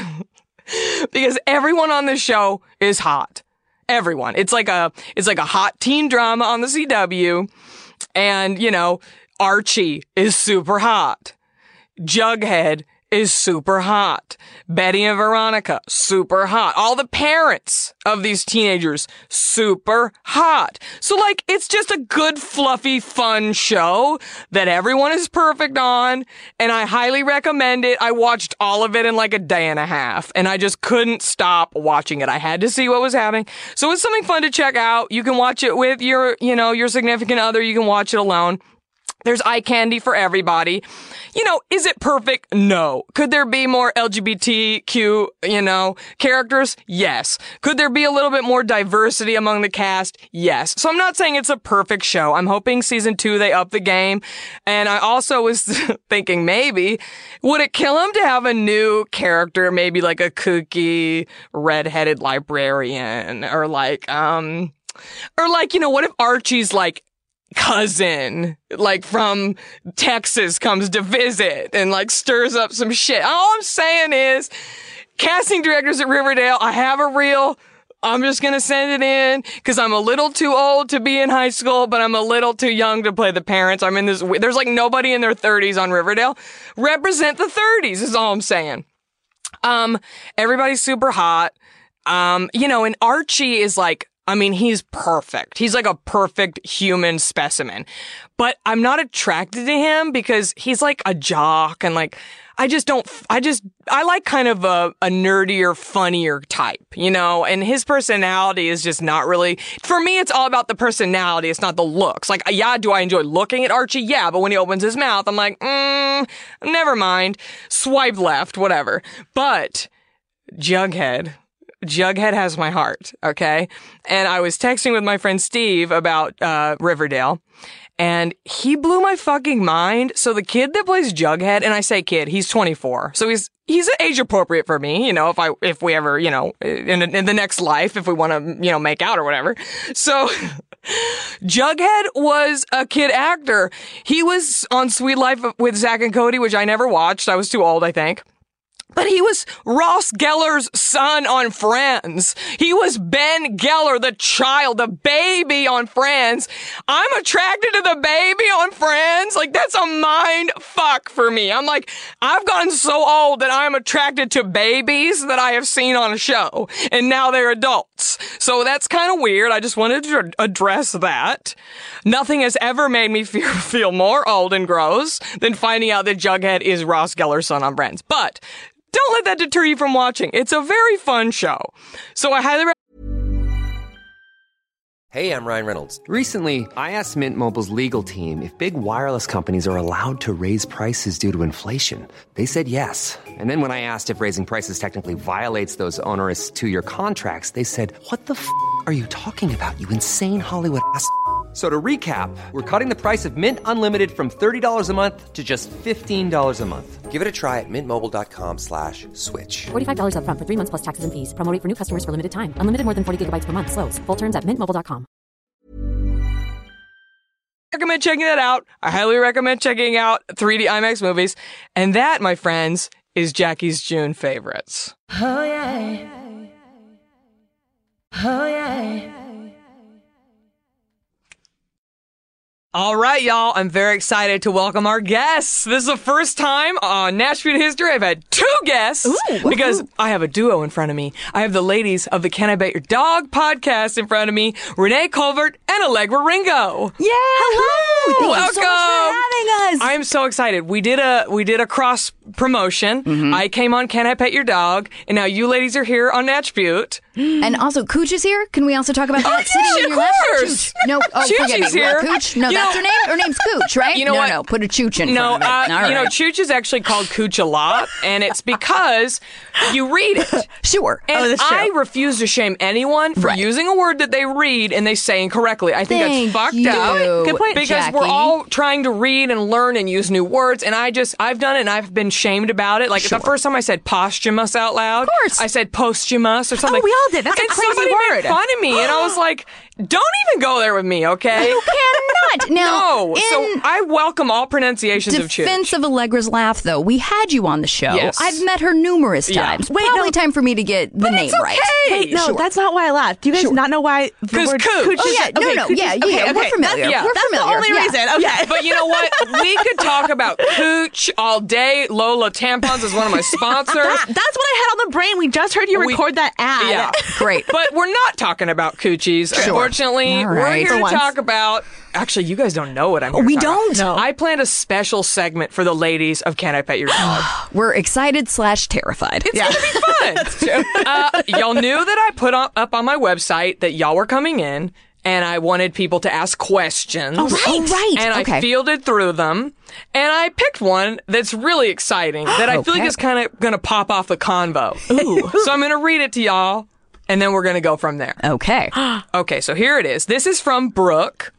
because everyone on this show is hot. Everyone. It's like a, it's like a hot teen drama on the CW. And, you know, Archie is super hot. Jughead is super hot. Betty and Veronica, super hot. All the parents of these teenagers, super hot. So like, it's just a good, fluffy, fun show that everyone is perfect on. And I highly recommend it. I watched all of it in like a day and a half and I just couldn't stop watching it. I had to see what was happening. So it's something fun to check out. You can watch it with your, you know, your significant other. You can watch it alone. There's eye candy for everybody. You know, is it perfect? No. Could there be more LGBTQ, you know, characters? Yes. Could there be a little bit more diversity among the cast? Yes. So I'm not saying it's a perfect show. I'm hoping season two they up the game. And I also was thinking maybe, would it kill him to have a new character, maybe like a kooky, redheaded librarian or like, um, or like, you know, what if Archie's like cousin, like from Texas comes to visit and like stirs up some shit. All I'm saying is casting directors at Riverdale, I have a reel. I'm just gonna send it in because I'm a little too old to be in high school, but I'm a little too young to play the parents. I'm in this, there's like nobody in their 30s on Riverdale. Represent the 30s is all I'm saying. Um, everybody's super hot. Um, you know, and Archie is like I mean, he's perfect. He's like a perfect human specimen. But I'm not attracted to him because he's like a jock and like, I just don't, I just, I like kind of a, a nerdier, funnier type, you know, and his personality is just not really, for me, it's all about the personality. It's not the looks. Like, yeah, do I enjoy looking at Archie? Yeah, but when he opens his mouth, I'm like, mm, never mind. Swipe left, whatever. But Jughead, Jughead has my heart, okay? And I was texting with my friend Steve about uh, Riverdale, and he blew my fucking mind. So the kid that plays Jughead, and I say kid, he's 24, so he's he's age appropriate for me. You know, if I if we ever, you know, in in the next life, if we want to, you know, make out or whatever. So. Jughead was a kid actor. He was on Suite Life with Zack and Cody, which I never watched. I was too old, I think. But he was Ross Geller's son on Friends. He was Ben Geller, the child, the baby on Friends. I'm attracted to the baby on Friends. Like, that's a mind fuck for me. I'm like, I've gotten so old that I'm attracted to babies that I have seen on a show. And now they're adults. So that's kind of weird. I just wanted to address that. Nothing has ever made me feel, more old and gross than finding out that Jughead is Ross Geller's son on Friends. But don't let that deter you from watching. It's a very fun show. So I highly recommend. Hey, I'm Ryan Reynolds. Recently, I asked Mint Mobile's legal team if big wireless companies are allowed to raise prices due to inflation. They said yes. And then when I asked if raising prices technically violates those onerous two year contracts, they said, What the f are you talking about, you insane Hollywood ass? So to recap, we're cutting the price of Mint Unlimited from $30 a month to just $15 a month. Give it a try at mintmobile.com slash switch. $45 upfront for three months plus taxes and fees. Promo for new customers for limited time. Unlimited more than 40 gigabytes per month. Slows. Full terms at mintmobile.com. recommend checking that out. I highly recommend checking out 3D IMAX movies. And that, my friends, is Jackie's June favorites. Oh yeah. Oh yeah. All right, y'all. I'm very excited to welcome our guests. This is the first time on Natch Beaut history I've had two guests because I have a duo in front of me. I have the ladies of the Can I Pet Your Dog podcast in front of me, Renee Colvert and Allegra Ringo. Yeah. Hello. Welcome. so having us. I am so excited. We did a we did a cross promotion. Mm-hmm. I came on Can I Pet Your Dog, and now you ladies are here on Beaut. And also, Cooch is here. Can we also talk about that? Sitting yeah, of your lap? course. Chooch. No, oh, Chooch forget is me. here. Cooch? No, You that's know- her name. Her name's Cooch, right? You know no, what? no, put a Chooch in No, front of it. uh, All you know, right. Chooch is actually called Cooch a lot, and it's because you read it. Sure. And that's true. I refuse to shame anyone for Right. using a word that they read and they say incorrectly. I think Thank that's fucked you. up. Good point, Because we're all trying to read and learn and use new words, and I just I've done it and I've been shamed about it. Like the first time I said posthumous out loud, of course. I said posthumous or something. we all did. That's a and crazy somebody word. made fun of me, and I was like, "Don't even go there with me, okay?" You cannot. Now, No, in so I welcome all pronunciations of Chooch. defense of Allegra's laugh, though, we had you on the show. Yes. I've met her numerous Yeah. times. Wait, Probably no. time for me to get the name it's right. okay. Wait, no, Sure. that's not why I laughed. Do you guys not know why the 'Cause word cooch. cooch Oh, is- yeah. No, okay, no. cooch Yeah, is- yeah. okay, We're okay. familiar. yeah. We're That's the only Yeah. reason. Okay. But you know what? We could talk about Cooch all day. Lola Tampons is one of my sponsors. That- that's what I had on the brain. We just heard you We- record that ad. yeah. Great. But we're not talking about coochies. Unfortunately, All we're here For to once. talk about. Actually, you guys don't know what I'm. Here We to talk about. don't? No. I planned a special segment for the ladies of Can I Pet Your Dog? We're excited slash terrified. It's yeah. Gonna be fun. uh, y'all knew that I put on, up on my website that y'all were coming in, and I wanted people to ask questions. Oh, right. Oh, right. And I fielded through them, and I picked one that's really exciting that I feel like is kind of going to pop off the convo. Ooh. so I'm going to read it to y'all, and then we're going to go from there. Okay. Okay, so here it is. This is from Brooke.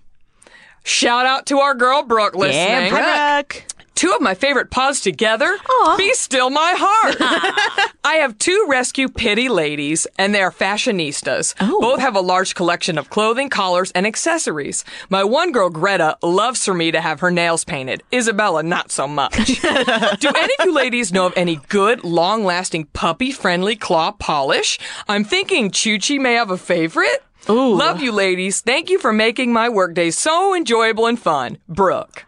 Shout out to our girl Brooke listening. Yeah, Brooke. Two of my favorite paws together. Be still my heart. I have two rescue pity ladies, and they are fashionistas. Oh. Both have a large collection of clothing, collars, and accessories. My one girl, Greta, loves for me to have her nails painted. Isabella, not so much. Do any of you ladies know of any good, long-lasting, puppy-friendly claw polish? I'm thinking Chuchi may have a favorite. Ooh. Love you, ladies. Thank you for making my workday so enjoyable and fun. Brooke.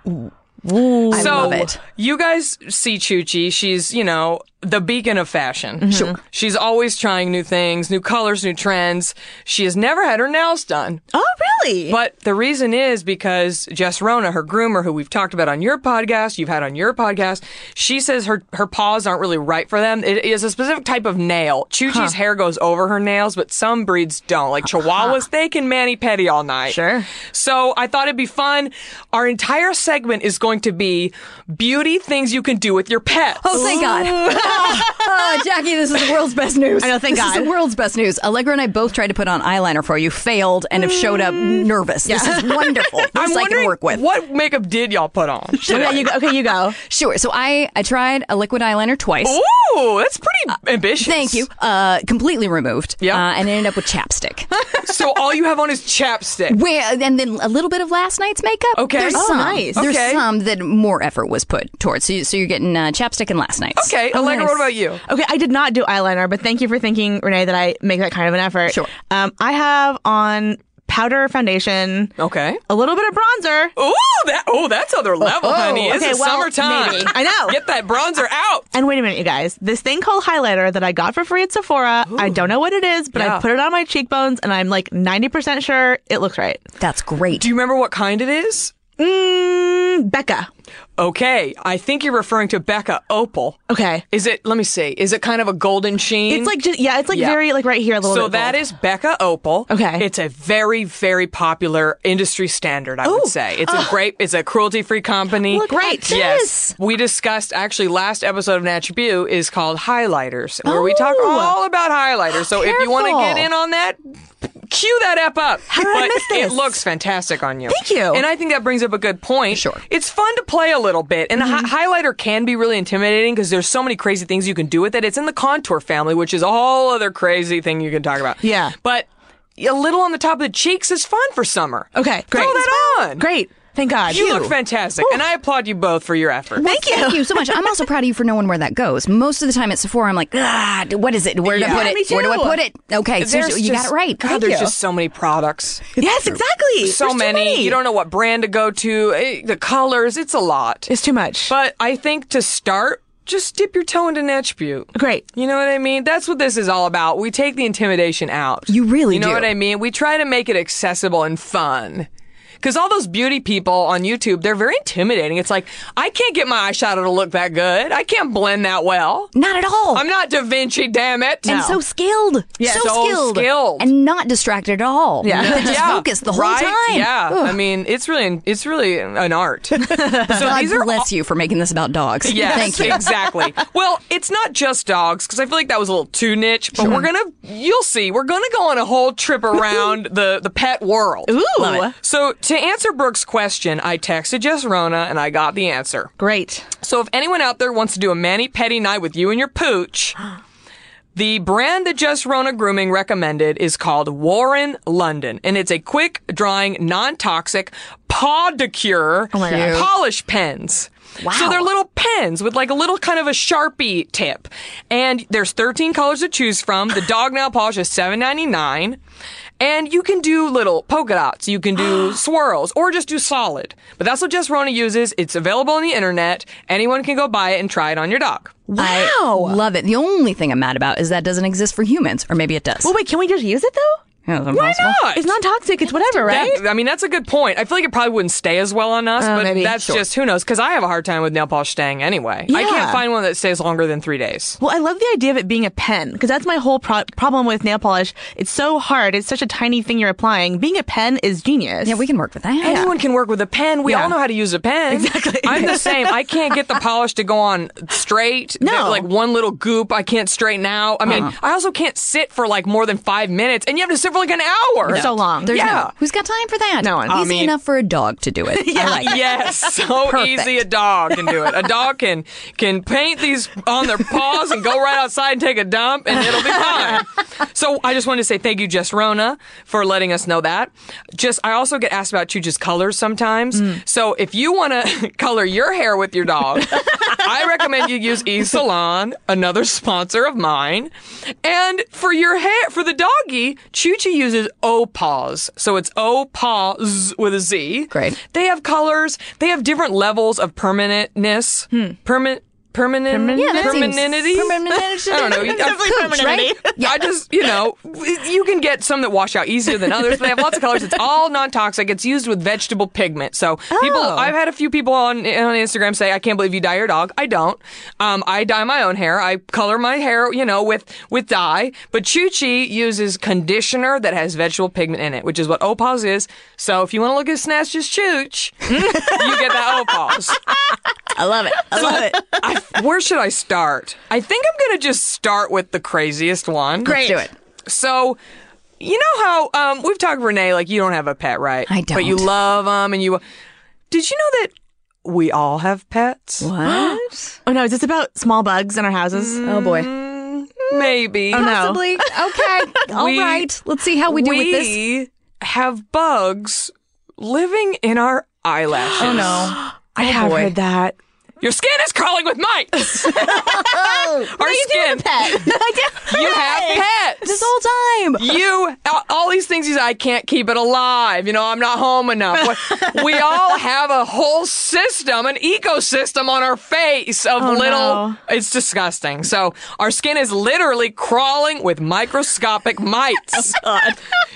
I So love it. you guys see Chuchi. She's, you know, the beacon of fashion. Mm-hmm. Sure. She's always trying new things, new colors, new trends. She has never had her nails done. Oh, really? But the reason is because Jess Rona, her groomer, who we've talked about on your podcast, you've had on your podcast, she says her, her paws aren't really right for them. It is a specific type of nail. Chuchi's hair goes over her nails, but some breeds don't. Like Chihuahuas, they can mani petty all night. Sure. So I thought it'd be fun. Our entire segment is going to be beauty things you can do with your pets. Oh, thank God. oh, Jackie, this is the world's best news. I know, thank this is the world's best news. Allegra and I both tried to put on eyeliner for you, failed, and have showed up nervous. This is wonderful. This I'm I can work with. what makeup did y'all put on? okay, you go. Okay, you go. Sure. So I, I tried a liquid eyeliner twice. Ooh, that's pretty ambitious. Thank you. Uh, completely removed. Yep. Uh, and ended up with chapstick. So all you have on is chapstick. Where and then a little bit of last night's makeup. Okay. There's Oh, some. nice. There's Okay. some that more effort was put towards. So, you, so you're getting uh, chapstick and last night's. Okay, Allegra, what about you? Okay, I did not do eyeliner, but thank you for thinking, Renee, that I make that kind of an effort. Sure. Um, I have on powder foundation, Okay. a little bit of bronzer. Ooh, that oh, that's other level, honey. It's okay, the well, summertime. maybe. I know. Get that bronzer out. And wait a minute, you guys. This thing called highlighter that I got for free at Sephora, I don't know what it is, but Yeah. I put it on my cheekbones and I'm like 90% sure it looks right. That's great. Do you remember what kind it is? Mm, Becca. Okay, I think you're referring to Becca Opal. Okay. Is it? Let me see. Is it kind of a golden sheen? It's like just yeah, it's like Yeah. very like right here a little so bit. that is Becca Opal. Okay. It's a very, very popular industry standard, I would say. It's a great, it's a cruelty-free company. Look at this. Yes. We discussed, actually, last episode of View is called Highlighters, where we talk Oh. all about highlighters. So if you want to Careful. get in on that, cue that app up. How did I but miss it looks fantastic on you. Thank you. And I think that brings up a good point. Sure. It's fun to play a little bit. And a Mm-hmm. hi- highlighter can be really intimidating because there's so many crazy things you can do with it. It's in the contour family, which is a whole other crazy thing you can talk about. Yeah. But a little on the top of the cheeks is fun for summer. Okay, great. Throw that on. Great. Thank God. You look fantastic. And I applaud you both for your effort. Thank you. Thank you so much. I'm also proud of you for knowing where that goes. Most of the time at Sephora, I'm like, ah, what is it? Where do Yeah. I put it? Where do I put it? Okay, so There's you got it right. God, Thank there's you. just so many products. Yes, exactly. So There's too many. You don't know what brand to go to. Eh, The colors, it's a lot. It's too much. But I think to start, just dip your toe into Natch Beaut. Great. You know what I mean? That's what this is all about. We take the intimidation out. You really You know do. what I mean? We try to make it accessible and fun. Because all those beauty people on YouTube, they're very intimidating. It's like, I can't get my eyeshadow to look that good. I can't blend that well. Not at all. I'm not Da Vinci, damn it. and so skilled. So, So skilled. skilled. And not distracted at all. Yeah. You just Yeah, focus the whole right? time. Yeah, Ugh. I mean, it's really, it's really an art. so God these are bless you for making this about dogs. Yes, Thank you. exactly. Well, it's not just dogs because I feel like that was a little too niche. But we're gonna, you'll see, we're gonna go on a whole trip around the the pet world. Ooh. So to answer Brooke's question, I texted Jess Rona and I got the answer. Great. So if anyone out there wants to do a mani petty night with you and your pooch, the brand that Jess Rona Grooming recommended is called Warren London, and it's a quick drying, non-toxic Pawdicure oh my gosh. polish pens. Wow. So they're little pens with like a little kind of a Sharpie tip. And there's 13 colors to choose from. The dog nail polish is $7.99. And you can do little polka dots, you can do swirls, or just do solid. But that's what Jess Rona uses. It's available on the internet. Anyone can go buy it and try it on your dog. I love it. The only thing I'm mad about is that doesn't exist for humans, or maybe it does. Well, wait, can we just use it though? Yeah, it's Why not? It's non toxic. It's whatever, right? That- I mean, that's a good point. I feel like it probably wouldn't stay as well on us, but maybe. that's Sure. just who knows. Because I have a hard time with nail polish staying anyway. Yeah. I can't find one that stays longer than three days. Well, I love the idea of it being a pen because that's my whole pro- problem with nail polish. It's so hard. It's such a tiny thing you're applying. Being a pen is genius. Yeah, we can work with that. Anyone can work with a pen. We Yeah. all know how to use a pen. Exactly. I'm the same. I can't get the polish to go on straight. No. Uh-huh. Like one little goop, I can't straighten out. I mean, I also can't sit for like more than five minutes, and you have to sit for like an hour. so long. There's Yeah. no, who's got time for that? No one. Easy I mean- enough for a dog to do it. I like it. Yes, so Perfect. easy. A dog can do it. A dog can can paint these on their paws and go right outside and take a dump, and it'll be fine. So I just wanted to say thank you, Jess Rona, for letting us know that. Just I also get asked about Chooch's colors sometimes. Mm. So if you want to color your hair with your dog, I recommend you use E Salon, another sponsor of mine. And for your hair, for the doggy, Choochie uses OPAWZ. So it's OPAWZ with a Z. Great. They have colors. They have different levels of permanentness. Hmm. Permanent. Permanent, Yeah, seems- permanentity. permanentity. I don't know. Definitely Cooch, right? permanentity. I just, you know, you can get some that wash out easier than others, but they have lots of colors. It's all non-toxic. It's used with vegetable pigment. So people, Oh. I've had a few people on on Instagram say, "I can't believe you dye your dog." I don't. Um, I dye my own hair. I color my hair, you know, with with dye. But Chuchi uses conditioner that has vegetable pigment in it, which is what OPAWZ is. So if you want to look as snatched as Chooch, you get that OPAWZ. I love it. I love it. I, where should I start? I think I'm gonna just start with the craziest one. Let's do it. So, you know how um, we've talked Renee like you don't have a pet, right? I don't. But you love them, and you. Did you know that we all have pets? What? Oh no, is this about small bugs in our houses? oh boy. Maybe. Oh no. Possibly. Okay. All We- right. Let's see how we do with this. We have bugs living in our eyelashes. Oh no. I have boy. heard that. Your skin is crawling with mites. our skin. pet. You have pets. This whole time. you all- these things you say, I can't keep it alive. You know, I'm not home enough. We all have a whole system, an ecosystem on our face of oh, little. no. It's disgusting. So our skin is literally crawling with microscopic mites. Oh,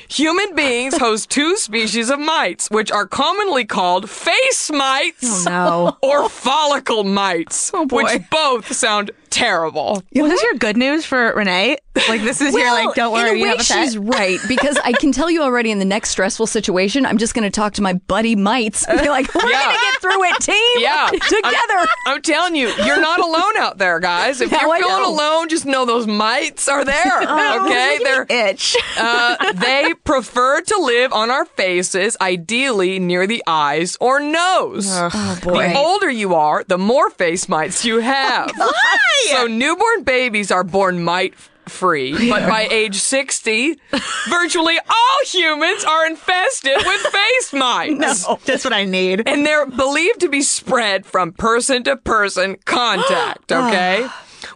Human beings host two species of mites, which are commonly called face mites oh, no. or follicle mites, oh, which both sound terrible. Was this your good news for Renee? Like this is your like, don't in worry, a you way have a pet. she's right because I can tell you already in the next stressful situation, I'm just going to talk to my buddy mites and be like, "We're Yeah. going to get through it, team. Yeah. together." I'm, I'm telling you, you're not alone out there, guys. If Now you're I feeling know. alone, just know those mites are there. okay? They're itch. uh, they prefer to live on our faces, ideally near the eyes or nose. oh boy. The older you are, the more face mites you have. So newborn babies are born mite free, but by age 60, virtually all humans are infested with face mites. No, That's what I need. And they're believed to be spread from person to person contact, okay?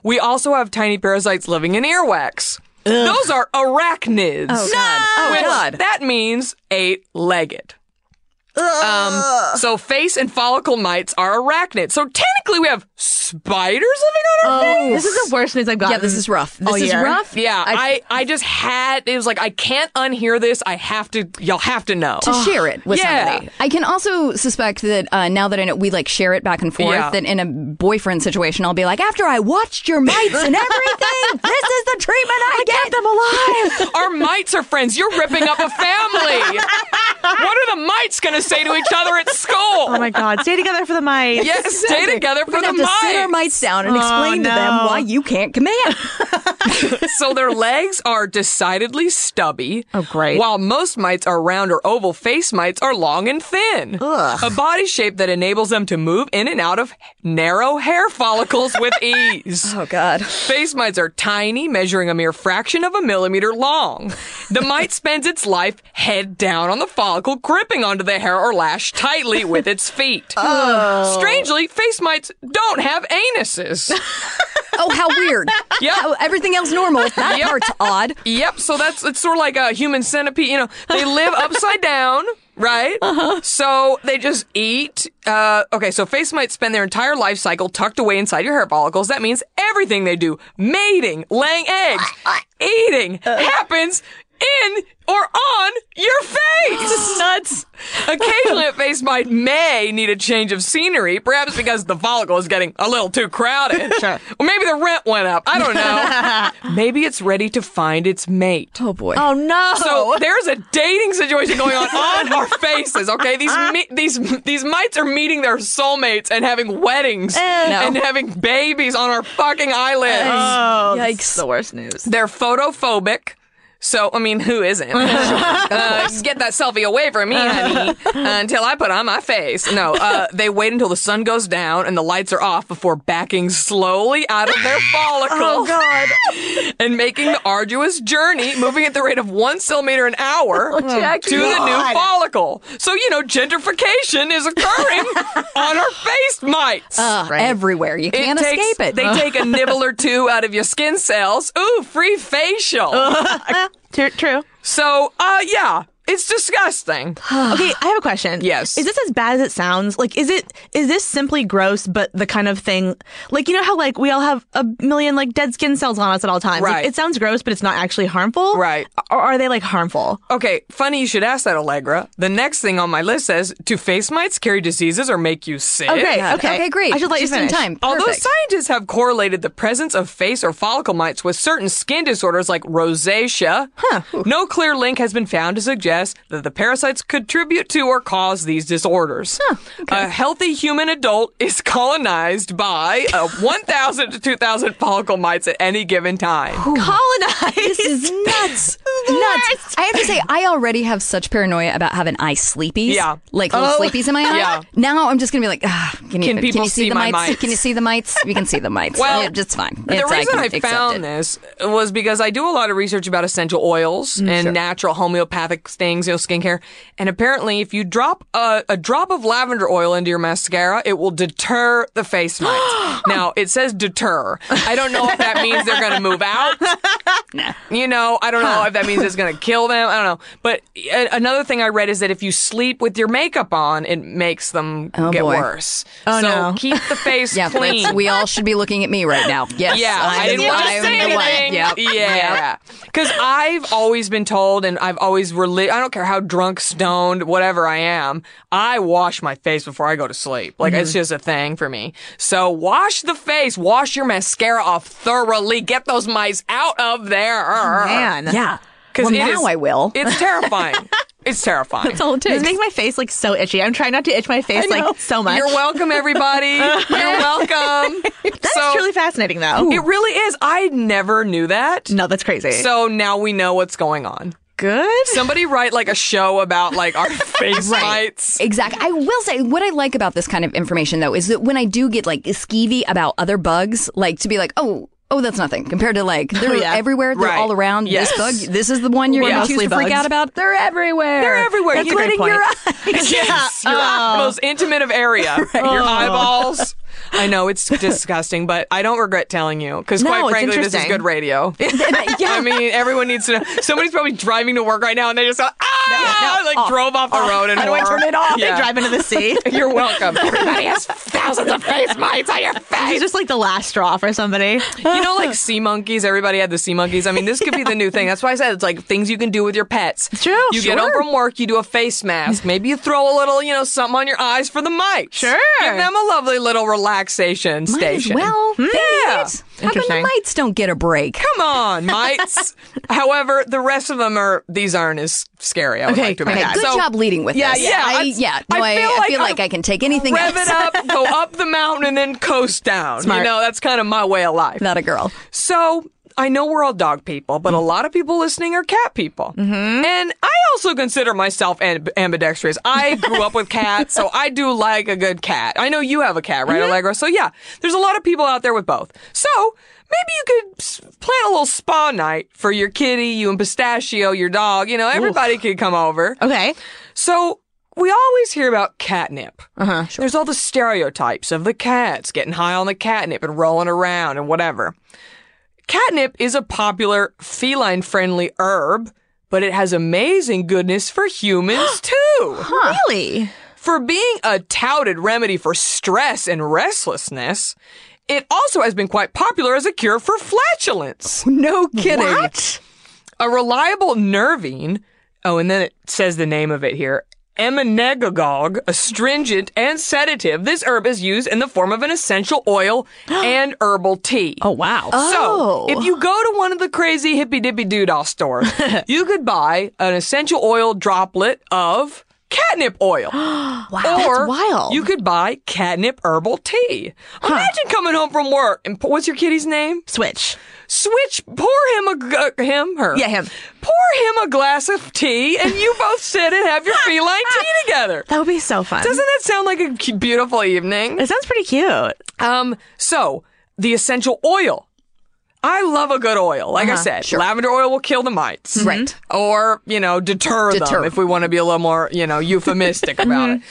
we also have tiny parasites living in earwax. Those are arachnids. Oh, God. Oh, which God. That means eight legged. Um, so face and follicle mites are arachnids. So technically we have spiders living on our face. This is the worst news I've gotten. Yeah, this is rough. This all is year. rough. Yeah, I, I just had it was like I can't unhear this. I have to. Y'all have to know. to share it with Yeah. somebody. I can also suspect that uh, now that I know we like share it back and forth, Yeah. that in a boyfriend situation, I'll be like, after I watched your mites and everything, this is the treatment I, get. them alive. Our mites are friends. You're ripping up a family. what are the mites going to say to each other at school? Oh my god, stay together for the mites. Yes, stay together for We're the gonna have to sit our mites. mites down and oh, explain to them why you can't command. so their legs are decidedly stubby. Oh, great. While most mites are round or oval, face mites are long and thin. A body shape that enables them to move in and out of narrow hair follicles with ease. oh God. Face mites are tiny, measuring a mere fraction of a millimeter long. The mite spends its life head down on the follicle, gripping onto the hair or lash tightly with its feet. Oh. Strangely, face mites don't have anuses. Oh, how weird. Yeah. Everything else normal. That Yep. part's odd. Yep. So that's it's sort of like a human centipede. You know, they live upside down, right? Uh-huh. So they just eat. Uh, okay. So face mites spend their entire life cycle tucked away inside your hair follicles. That means everything they do, mating, laying eggs, eating, happens in or on your face. Nuts. Occasionally, a face mite may need a change of scenery, perhaps because the follicle is getting a little too crowded. Sure. Or maybe the rent went up. I don't know. maybe it's ready to find its mate. Oh boy. Oh no. So there's a dating situation going on on our faces. Okay, these uh. mi- these these mites are meeting their soulmates and having weddings eh. and having babies on our fucking eyelids. oh, Yikes. Yikes. The worst news. They're photophobic. So, I mean, who isn't? uh, get that selfie away from me, honey, until I put on my face. No, uh, they wait until the sun goes down and the lights are off before backing slowly out of their follicles. Oh, God. And making the arduous journey, moving at the rate of one centimeter an hour to the new follicle. So, you know, gentrification is occurring on our face mites. Uh, Everywhere. You can't takes- escape it. They take a nibble or two out of your skin cells. Ooh, free facial. True. So, uh, yeah, it's disgusting. Okay, I have a question. Yes. Is this as bad as it sounds? Like, is it is this simply gross, but the kind of thing, like you know how like we all have a million like dead skin cells on us at all times. Like, Right. it sounds gross, but it's not actually harmful. Right. Or are they like harmful? Okay, funny you should ask that, Allegra. The next thing on my list says, do face mites carry diseases or make you sick? Okay. God. Okay. Okay, great. I should let Just you in finish. time. Although Perfect. scientists have correlated the presence of face or follicle mites with certain skin disorders like rosacea, no clear link has been found to suggest that the parasites contribute to or cause these disorders. A healthy human adult is colonized by uh, 1,000 to 2,000 follicle mites at any given time. Colonized. This is nuts. nuts. I have to say, I already have such paranoia about having eye sleepies. Yeah. Like little sleepies in my eye. Yeah. Now I'm just going to be like, ah, can you, Can people you see, see the mites? mites? Can you see the mites? You can see the mites. Well, Yeah, just fine. The It's- reason can I, found it. this was because I do a lot of research about essential oils Mm, and natural homeopathic things, you know, skincare. And apparently, if you drop a, a drop of lavender oil into your mascara, it will deter the face mites. now, it says deter. I don't know if that means they're going to move out. You know, I don't know if that means it's going to kill them. I don't know. But uh, another thing I read is that if you sleep with your makeup on, it makes them Oh, get boy. worse. Oh, so no. keep the face Yeah, clean. we all should be looking at me right now. Yes. Yeah, I'm I didn't want to say anything. Yep. Yeah, because I've always been told, and I've always reli- I don't care how drunk, stoned, whatever I am. I wash my face before I go to sleep. Like Mm-hmm. it's just a thing for me. So wash the face, wash your mascara off thoroughly, get those mice out of there. Oh, Man. Yeah. 'Cause well, now is- I will. It's terrifying. it's terrifying. That's all it This takes. makes my face like so itchy. I'm trying not to itch my face like so much. You're welcome, everybody. You're welcome. That's so, truly fascinating though. It really is. I never knew that. no, that's crazy. So now we know what's going on. good. Somebody write like a show about like our face mites. Exactly. I will say what I like about this kind of information though is that when I do get like skeevy about other bugs, like to be like, oh, oh, that's nothing compared to like they're yeah. everywhere, they're Right. all around. Yes. This bug, this is the one you're We're going to choose mostly to freak out about. They're everywhere. They're everywhere. That's a great including your eyes. Yes, your most intimate of area, your eyeballs. Oh. I know it's disgusting, but I don't regret telling you because, No, quite frankly, this is good radio. yeah. I mean, everyone needs to know. Somebody's probably driving to work right now, and they just go, "Ah, I like drove off the road and How do I turn it off? Yeah. They drive into the sea. You're welcome. Everybody has thousands of face mites on your face. He's just like the last straw for somebody. You know, like sea monkeys. Everybody had the sea monkeys. I mean, this could be the new thing. That's why I said it's like things you can do with your pets. It's true. You get home from work, you do a face mask. Maybe you throw a little, you know, something on your eyes for the mites. Sure. Give them a lovely little relaxation Might station. well. Yeah. How come the mites don't get a break? Come on, mites. However, the rest of them are. These aren't as scary. I would Okay, like to okay, imagine. Good So, job leading with Yeah, this. yeah, I, yeah. No, I I, feel I like feel like I I can take anything Rev else. it up, go up the mountain, and then coast down. Smart. You know, that's kind of my way of life. Not a girl. So I know we're all dog people, but a Mm-hmm. lot of people listening are cat people. Mm-hmm. And I also consider myself amb- ambidextrous. I grew up with cats, so I do like a good cat. I know you have a cat, right, Mm-hmm. Allegra? So yeah, there's a lot of people out there with both. So maybe you could s- plan a little spa night for your kitty, you and Pistachio, your dog. You know, everybody could come over. Okay. So we always hear about catnip. Uh huh. There's all the stereotypes of the cats getting high on the catnip and rolling around and whatever. Catnip is a popular feline friendly herb, but it has amazing goodness for humans too. Really? For being a touted remedy for stress and restlessness, it also has been quite popular as a cure for flatulence. No kidding. What? A reliable nervine, oh, and then it says the name of it here. Emmenagogue, astringent and sedative. This herb is used in the form of an essential oil and herbal tea. Oh wow. Oh. So, if you go to one of the crazy hippy dippy doodah stores, you could buy an essential oil droplet of catnip oil. Wow. or wild. you could buy catnip herbal tea. Imagine coming home from work and what's your kitty's name? Switch. Switch, pour him a uh, him her. Yeah, him. Pour him a glass of tea, and you both sit and have your feline tea together. That would be so fun. Doesn't that sound like a beautiful evening? it sounds pretty cute. Um, so the essential oil. I love a good oil. Like I said, lavender oil will kill the mites. Right. Or, you know, deter, Deter. them if we want to be a little more, you know, euphemistic about it.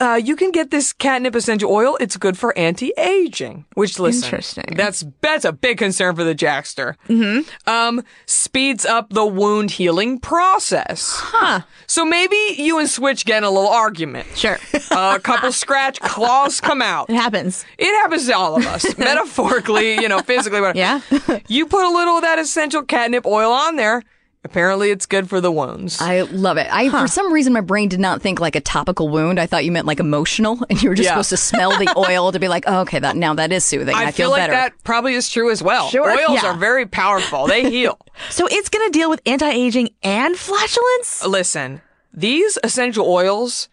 Uh, you can get this catnip essential oil. It's good for anti-aging, which listen, Interesting. That's that's a big concern for the Jackster. Mm-hmm. Um, speeds up the wound healing process. Huh. So maybe you and Switch get in a little argument. Sure. a couple scratch claws come out. It happens. It happens to all of us, metaphorically, you know, physically. But Yeah. you put a little of that essential catnip oil on there. Apparently, it's good for the wounds. I love it. I for some reason my brain did not think like a topical wound. I thought you meant like emotional, and you were just Yeah. supposed to smell the oil to be like, oh, okay, that now that is soothing. I, I feel like better. that probably is true as well. Sure. Oils Yeah. are very powerful. They heal. So it's gonna deal with anti-aging and flatulence. Listen, these essential oils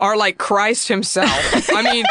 are like Christ himself. I mean,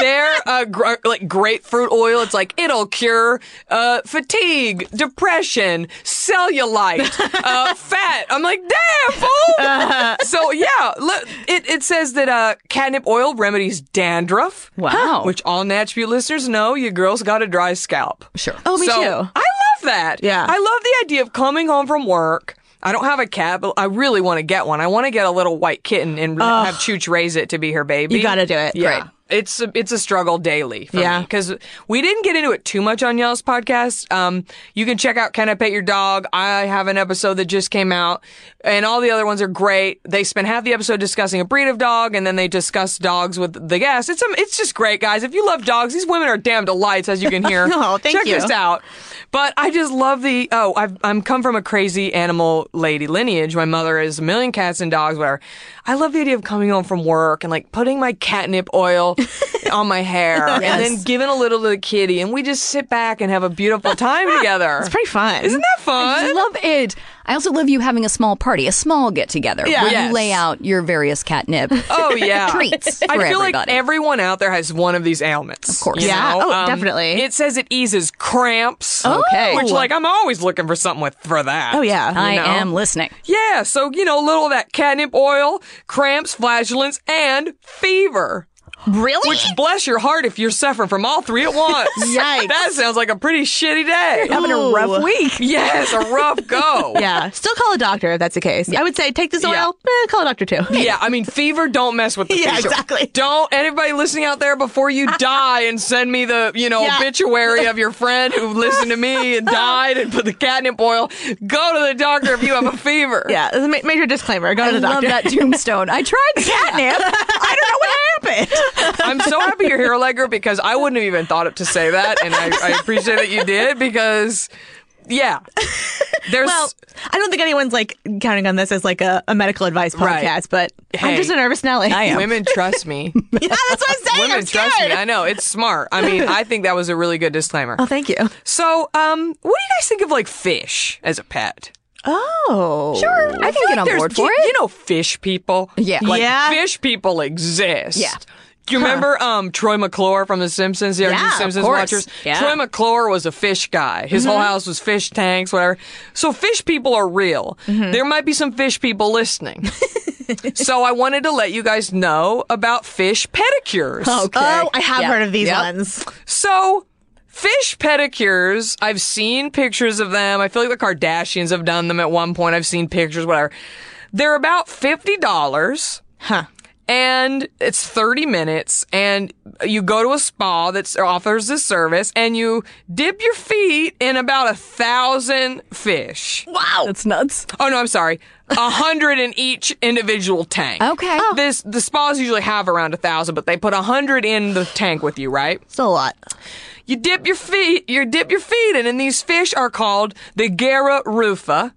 they're uh, gr- like grapefruit oil. It's like it'll cure uh, fatigue, depression, cellulite, uh, fat. I'm like, damn fool. So yeah, look, it it says that uh, catnip oil remedies dandruff. Wow. Which all Natch Beaut listeners know, your girl's got a dry scalp. sure. Oh, me So, too. I love that. Yeah. I love the idea of coming home from work. I don't have a cat, but I really want to get one. I want to get a little white kitten and have Chooch raise it to be her baby. You gotta do it. Yeah. Great. It's a, it's a struggle daily for Yeah. because we didn't get into it too much on Yell's podcast. Um, you can check out Can I Pet Your Dog? I have an episode that just came out, and all the other ones are great. They spend half the episode discussing a breed of dog, and then they discuss dogs with the guests. It's um, it's just great, guys. If you love dogs, these women are damn delights, as you can hear. Oh, thank check you. this out. But I just love the oh I've I'm come from a crazy animal lady lineage. My mother is a million cats and dogs. Where I love the idea of coming home from work and like putting my catnip oil on my hair and then giving a little to the kitty, and we just sit back and have a beautiful time together. It's pretty fun. Isn't that fun? I love it. I also love you having a small party, a small get together Yeah. where Yes. you lay out your various catnip Oh yeah, treats I feel like everyone out there has one of these ailments. Of course. Yeah. Oh, um, definitely. It says it eases cramps. Okay. Which, like, I'm always looking for something with for that. Oh yeah. I know? am listening. Yeah, so you know, a little of that catnip oil, cramps, flatulence, and fever. Really? Which bless your heart if you're suffering from all three at once. Yikes. That sounds like a pretty shitty day. Having a rough week. Yes, a rough go. yeah. Still call a doctor if that's the case. I would say take this oil. Yeah. Eh, call a doctor too. Yeah, I mean, fever, don't mess with the Yeah, fever. exactly. Don't, anybody listening out there, before you die and send me the, you know, Yeah. obituary of your friend who listened to me and died and put the catnip oil, go to the doctor if you have a fever. Yeah. This is a major disclaimer. Go I to the love that tombstone. I tried catnip. I don't know what happened. I'm so happy you're here, Allegra, because I wouldn't have even thought it to say that, and I, I appreciate that you did because, yeah, there's. Well, I don't think anyone's like counting on this as like a, a medical advice Right. podcast, but Hey. I'm just a nervous Nelly. I am. Women trust me. yeah, that's what I'm saying. Women I'm trust me. I know it's smart. I mean, I think that was a really good disclaimer. Oh, thank you. So, um, what do you guys think of like fish as a pet? Oh, Sure, I can get on There's- board for you, it. You know, fish people. Yeah. like Yeah. fish people exist. Yeah. Do you remember um, Troy McClure from The Simpsons? The Yeah, of Simpsons course. watchers. Yeah. Troy McClure was a fish guy. His whole house was fish tanks, whatever. So fish people are real. There might be some fish people listening. so I wanted to let you guys know about fish pedicures. Okay. Oh, I have Yep. heard of these Yep. ones. So, fish pedicures, I've seen pictures of them. I feel like the Kardashians have done them at one point. I've seen pictures, whatever. They're about $50. Huh. And it's 30 minutes, and you go to a spa that offers this service, and you dip your feet in about a thousand fish. Wow. That's nuts. Oh no, I'm sorry. A hundred in each individual tank. Okay. Oh. This the spas usually have around a thousand, but they put a hundred in the tank with you, right? Still a lot. You dip your feet, you dip your feet in, and these fish are called the Gara rufa,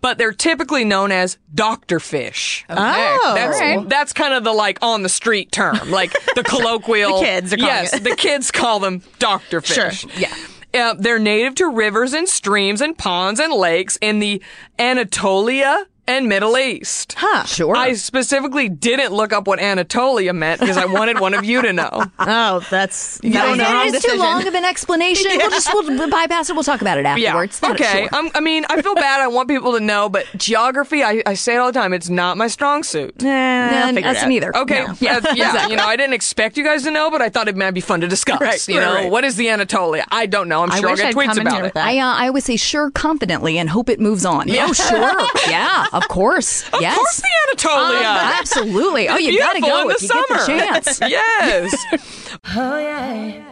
but they're typically known as doctor fish. Oh, That's alright. that's kind of the like on the street term, like the colloquial. The kids are calling yes, it. the kids call them doctor fish. Sure. fish. Yeah. Uh, they're native to rivers and streams and ponds and lakes in the Anatolia and Middle East. Huh. Sure. I specifically didn't look up what Anatolia meant because I wanted one of you to know. Oh, that's You that don't know. the it's too long of an explanation. We'll just we'll bypass it. We'll talk about it afterwards. Not Okay. sure. Um, I mean, I feel bad. I want people to know, but geography, I, I say it all the time, it's not my strong suit. Nah, I'll Then figure it us out. neither. Okay. No. Yeah. yeah. You know, I didn't expect you guys to know, but I thought it might be fun to discuss. Right, you right, know, right. what is the Anatolia? I don't know. I'm I sure I'll get I'd tweets about it. I uh, I always say sure confidently and hope it moves on. Oh, sure. yeah, of course. Of yes. course, the Anatolia. Um, absolutely. Oh, you gotta go in if the you summer. get the chance. yes. Oh, yeah.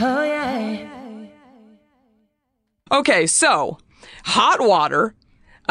Oh, yeah. Okay, so hot water.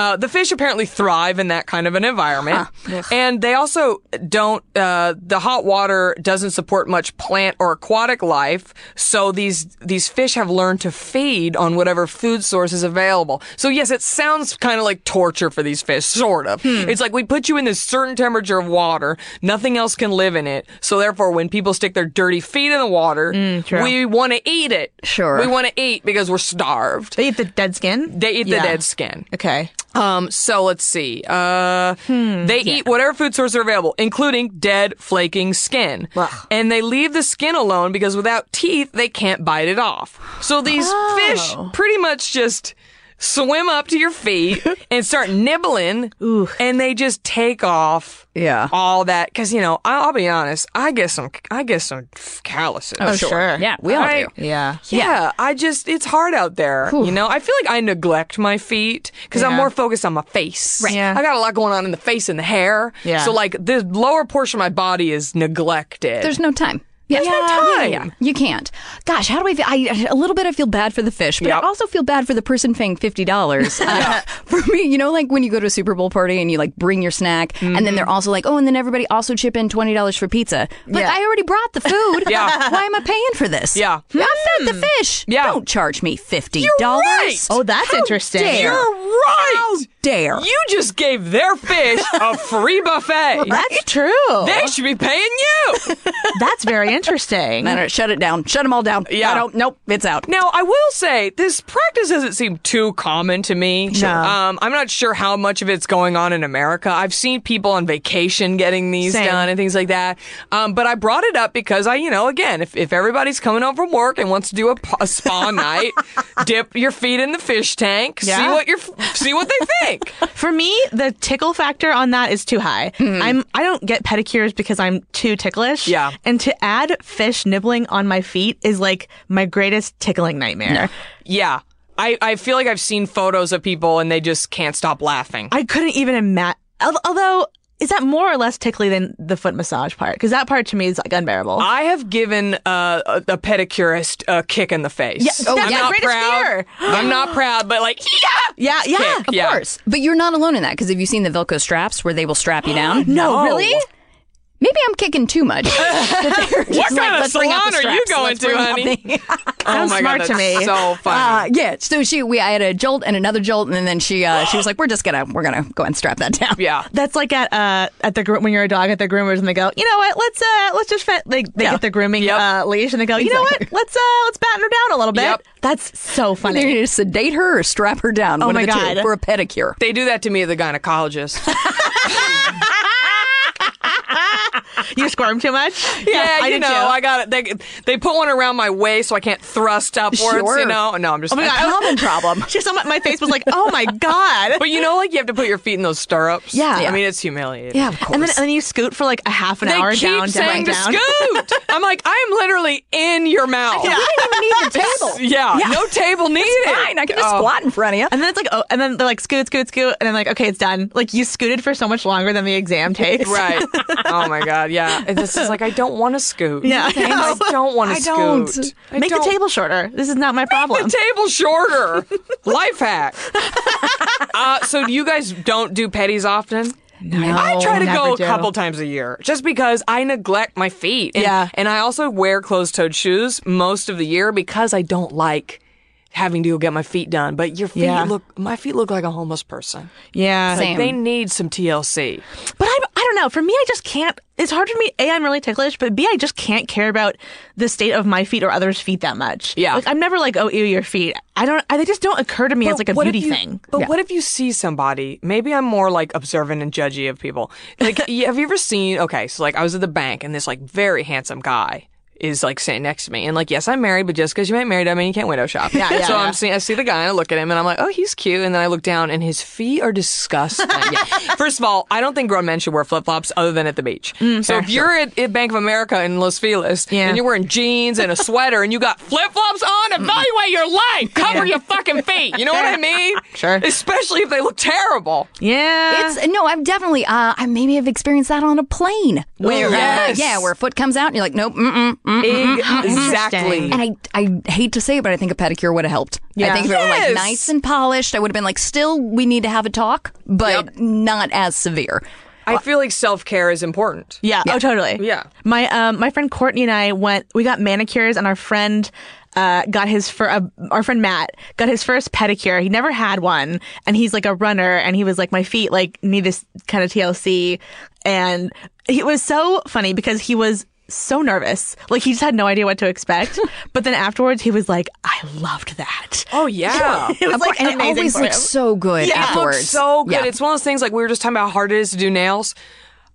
Uh, the fish apparently thrive in that kind of an environment, and they also don't. Uh, the hot water doesn't support much plant or aquatic life, so these these fish have learned to feed on whatever food source is available. So yes, it sounds kind of like torture for these fish, sort of. It's like we put you in this certain temperature of water, nothing else can live in it. So therefore, when people stick their dirty feet in the water, true. we want to eat it. Sure. we want to eat because we're starved. They eat the dead skin. They eat Yeah. the dead skin. Okay. Um, so let's see. Uh, they eat whatever food sources are available, including dead, flaking skin. Ugh. And they leave the skin alone because without teeth, they can't bite it off. So these fish pretty much just swim up to your feet and start nibbling, and they just take off Yeah. all that. Because you know, I'll, I'll be honest, I get some, I get some calluses. Oh, sure. Yeah, we all I- do. Yeah. Yeah, I just, it's hard out there. You know, I feel like I neglect my feet because I'm more focused on my face. Right. Yeah. I got a lot going on in the face and the hair. Yeah. So, like, the lower portion of my body is neglected. There's no time. Yeah. No time. yeah, yeah. You can't. Gosh, how do I feel? I, a little bit I feel bad for the fish, but Yep. I also feel bad for the person paying $50. Uh, for me, you know, like when you go to a Super Bowl party and you like bring your snack and then they're also like, oh, and then everybody also chip in $20 for pizza. But Yeah. I already brought the food. Yeah. Why am I paying for this? Yeah. I fed the fish. Yeah. Don't charge me $50. right. Oh, that's interesting. dare. You're right. How dare. You just gave their fish a free buffet. That's true. they should be paying you. That's very Interesting. No, no, shut it down. Shut them all down. Yeah. I don't. Nope. It's out. Now, I will say this practice doesn't seem too common to me. Sure. Um, I'm not sure how much of it's going on in America. I've seen people on vacation getting these Same. done and things like that. Um, but I brought it up because I, you know, again, if, if everybody's coming home from work and wants to do a spa night, dip your feet in the fish tank, see Yeah. what your see what they think. For me, the tickle factor on that is too high. I'm I don't get pedicures because I'm too ticklish. Yeah. And to add fish nibbling on my feet is like my greatest tickling nightmare. yeah. I, I feel like I've seen photos of people and they just can't stop laughing. I couldn't even imagine. Although, is that more or less tickly than the foot massage part? Because that part to me is like unbearable. I have given uh, a, a pedicurist a kick in the face. Yeah, oh, I'm yeah. not Greatest proud. fear. I'm not proud, but like, yeah, yeah, yeah, Kick, of yeah. course. But you're not alone in that because have you seen the Velcro straps where they will strap you down? No. really. Maybe I'm kicking too much. That they're just kind of let's bring salon are you going to, honey? the- oh Sounds my smart god, to me. so Uh, funny. yeah. So she, we, I had a jolt and another jolt, and then she, uh, she was like, "We're just gonna, we're gonna go and strap that down." yeah. That's like at uh at the when you're a dog at the groomers and they go, you know what? Let's uh let's just fet- they they Yeah. get the grooming Yep. uh, leash and they go, you know what? Let's uh let's batten her down a little bit. Yep. That's so They funny. need to sedate her or strap her down. Oh one my of the God. two, for a pedicure. They do that to me at the gynecologist. you squirm too much? yeah, I you did know, too. I got it. They they put one around my waist so I can't thrust upwards. Sure. You know, no, I'm just. Oh my God, I was- Common problem. Just on my, my face was like, oh my god. But you know, like you have to put your feet in those stirrups. Yeah. I mean, it's humiliating. Yeah, of course. And then, and then you scoot for like a half an They hour keep down, saying down, to down. scoot. I'm like, I am literally in your mouth. Yeah. You don't even need the table. Yeah, Yeah. no table needed. Fine, I can just Oh. squat in front of you. And then it's like, oh, and then they're like, scoot, scoot, scoot, and then like, okay, it's done. Like you scooted for so much longer than the exam takes. Right. Oh my god. Yeah. And this is like I don't want to scoot. Yeah. I don't want to scoot. don't. I Make don't- the table shorter. This is not my problem. the table shorter. Life hack. Uh, so you guys don't do petties often? No, I try to go a do. couple times a year just because I neglect my feet. And, Yeah. And I also wear closed toed shoes most of the year because I don't like having to go get my feet done. But your feet Yeah. look, my feet look like a homeless person. yeah. Same. They need some TLC. But I, I don't know. For me, I just can't. It's hard for me. A, I'm really ticklish, but B, I just can't care about the state of my feet or others' feet that much. Yeah. like I'm never like, oh, ew, your feet. I don't. I, they just don't occur to me as like a beauty you- thing. But what if you see somebody? Maybe I'm more like observant and judgy of people. Like, have you ever seen? Okay, so like I was at the bank and this like very handsome guy is like sitting next to me, and like yes, I'm married, but just because you ain't married, I mean you can't window shop. Yeah, yeah, so yeah. I'm seeing, I see the guy and I look at him and I'm like, oh, he's cute, and then I look down and his feet are disgusting. Yeah. First of all, I don't think grown men should wear flip flops other than at the beach. so if you're at, at Bank of America in Los Feliz Mm, Yeah. and you're wearing jeans and a sweater and you got flip flops on, evaluate your life. Cover your fucking feet. You know what I mean? Sure. Especially if they look terrible. Yeah, It's no, I've definitely, uh, I maybe have experienced that on a plane where, uh, yeah, where a foot comes out and you're like, nope, mm-mm, mm. Exactly. And I, I hate to say it, but I think a pedicure would have helped. Yeah. I think if it were like nice and polished, I would have been like, still, we need to have a talk, but Yep. not as severe. I feel like self care is important. Yeah. Oh, totally. Yeah. My um my friend Courtney and I went. We got manicures, and our friend. Uh, got his for uh, our friend Matt got his first pedicure. He never had one, and he's like a runner, and he was like, my feet like need this kind of TLC, and it was so funny because he was so nervous, like he just had no idea what to expect. but then afterwards, he was like, I loved that. Oh yeah. It was Of like course, and it always looks him. so good It afterwards. looks so good. Yeah. It's one of those things like we were just talking about how hard it is to do nails.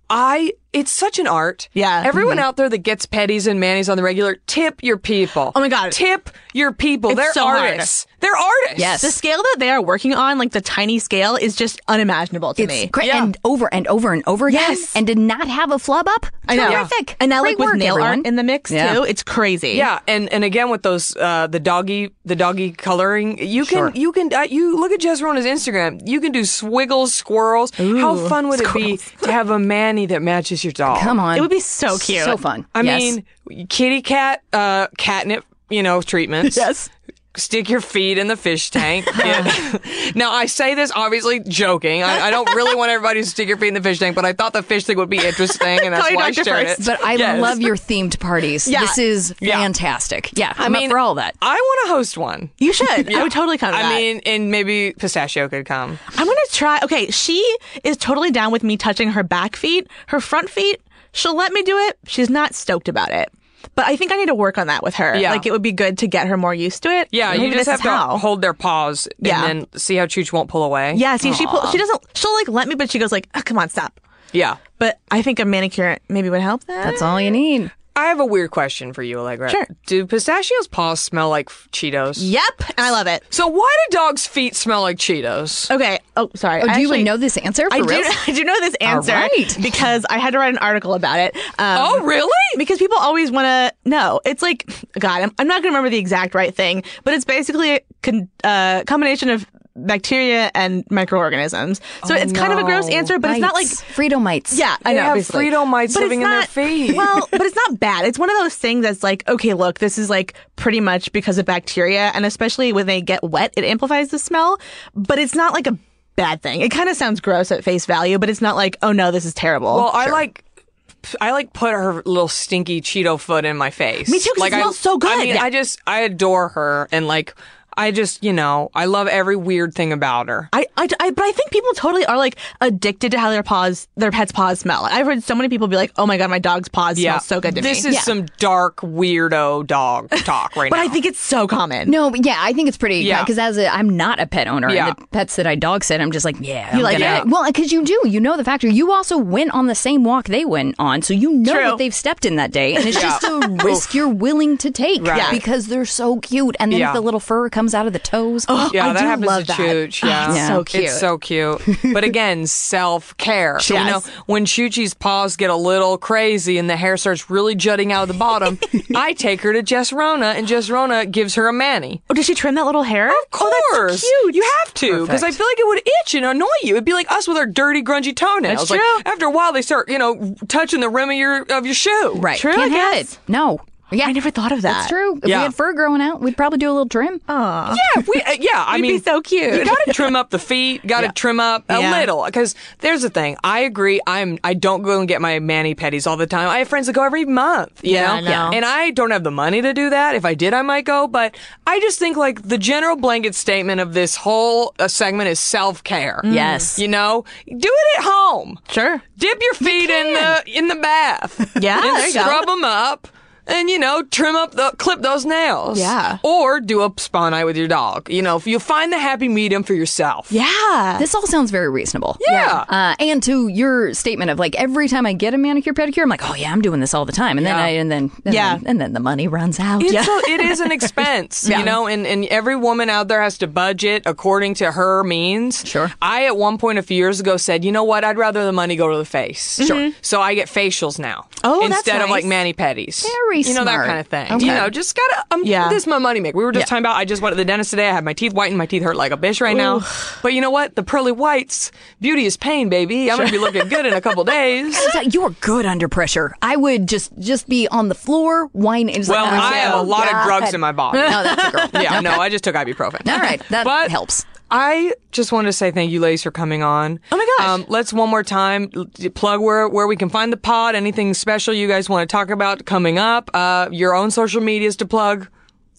I it's such an art. Yeah. Everyone out there that gets petties and manis on the regular, tip your people. Oh my God. Tip your people. It's They're so hard. artists. They're artists. Yes. The scale that they are working on, like the tiny scale, is just unimaginable to It's me. great. Yeah. And over and over and over again. Yes. And did not have a flub up. I know. Terrific. And now, Great like with work, nail everyone. art in the mix Yeah. too, it's crazy. Yeah, and and again with those uh, the doggy the doggy coloring, you can Sure. you can uh, you look at Jezreel's Instagram. You can do squiggles, squirrels. How fun would it be to have a mani that matches your dog? Come on. It would be so cute. So fun. I Yes. mean, kitty cat uh, catnip, you know, treatments. Yes. Stick your feet in the fish tank. Yeah. now, I say this obviously joking. I, I don't really want everybody to stick your feet in the fish tank, but I thought the fish thing would be interesting, and that's Call your why I shared first. it. But I Yes. love your themed parties. Yeah. This is Yeah. fantastic. Yeah. I I'm mean, up for all that. I want to host one. You should. I would totally come to I that. mean, and maybe pistachio could come. I'm gonna try. Okay, she is totally down with me touching her back feet. Her front feet, she'll let me do it. She's not stoked about it. But I think I need to work on that with her. Yeah. Like it would be good to get her more used to it. Yeah, Maybe you just have is to how. hold their paws Yeah. and then see how Chooch won't pull away. Yeah, see, she pull, she doesn't. She'll like let me, but she goes like, oh, "Come on, stop." Yeah. But I think a manicure maybe would help that. That's all you need. I have a weird question for you, Allegra. Sure. Do pistachios' paws smell like Cheetos? Yep, and I love it. So why do dogs' feet smell like Cheetos? Okay. Oh, sorry. Oh, I do you actually- even know this answer? For I real? do. I do know this answer right. because I had to write an article about it. Um, Oh, really? Because people always want to know. It's like, God, I'm, I'm not going to remember the exact right thing, but it's basically a con- uh, combination of bacteria and microorganisms. So it's kind of a gross oh, answer, but it's not like Mites. Frito mites. Yeah, I They know. have basically. Frito mites But it's living in their not- feet. Well, but it's not bad. It's one of those things that's like, okay, look, this is like pretty much because of bacteria, and especially when they get wet, it amplifies the smell. But it's not like a bad thing. It kind of sounds gross at face value, but it's not like, oh no, this is terrible. Well, I like. I like put her little stinky Cheeto foot in my face. Me too. Like it I- smells so good. I mean, I just I adore her and like I just you know I love every weird thing about her. I, I, I- but I think people totally are like addicted to how their paws, their pets' paws smell. I've heard so many people be like, "Oh my god, my dog's paws smell so good to this me." is some dark weirdo dog talk right but now. I think it's so common. No, but yeah, I think it's pretty. Yeah. Because as a, I'm not a pet owner, Yeah. and the pets that I dog sit, I'm just like, yeah, I'm like gonna- it? Well, because you do, you know the factor. You also went on the same walk they went on, so you know True. what they've stepped in that day, and it's just a risk you're willing to take Right. Because they're so cute. And then Yeah. if the little fur comes out of the toes, oh, yeah, I that do happens love to that. Chooch. Yeah, Yeah. so cute. It's so cute. But again, self care. So, you know, when Choochie's paws get a little crazy and the hair starts really jutting out of the bottom, I take her to Jess Rona, and Jess Rona gives her a mani. Oh, does she trim that little hair? Of Oh, that's course, cute. you have to because I feel like it would itch and annoy you. It'd be like us with our dirty, grungy toenails. That's like true. after a while, they start, you know, touching the rim of your of your shoe. right, True, can't have it. No, yeah, I never thought of that. That's true. If Yeah. we had fur growing out, we'd probably do a little trim. Aw. Yeah, we, uh, yeah. I You'd be mean, so cute. You got to trim up the feet. Got to trim up a Yeah. little because there's the thing. I agree. I'm. I don't go and get my mani pedis all the time. I have friends that go every month. You Yeah, know? I know. And I don't have the money to do that. If I did, I might go. But I just think like the general blanket statement of this whole uh, segment is self care. Yes. You know, do it at home. Sure. Dip your feet in the in the bath. Yeah, and there you go. scrub them up. And you know, trim up the clip those nails. Yeah. Or do a spa night with your dog. You know, if you find the happy medium for yourself. Yeah. This all sounds very reasonable. Yeah. Uh, and to your statement of like every time I get a manicure pedicure, I'm like, oh yeah, I'm doing this all the time, and then I and then and Yeah. then, and then the money runs out. It's a, it is an expense, you know, and, and every woman out there has to budget according to her means. Sure. I, at one point a few years ago, said, you know what? I'd rather the money go to the face. Sure. So I get facials now. Oh, that's Instead of like nice. mani pedis. Very You know, that kind of thing. Okay. You know, just gotta, um, Yeah. this is my money maker. We were just talking about, I just went to the dentist today. I had my teeth whitened. My teeth hurt like a bitch right now. But you know what? The pearly whites, beauty is pain, baby. I'm to be looking good in a couple days. You're good under pressure. I would just just be on the floor whining. Well, like, oh, I have a lot God. of drugs in my body. No, that's a girl. Yeah, no, I just took ibuprofen. All right, that But helps. I just wanted to say thank you, ladies, for coming on. Oh my gosh. Um, let's one more time plug where where we can find the pod. Anything special you guys want to talk about coming up? Uh, your own social medias to plug.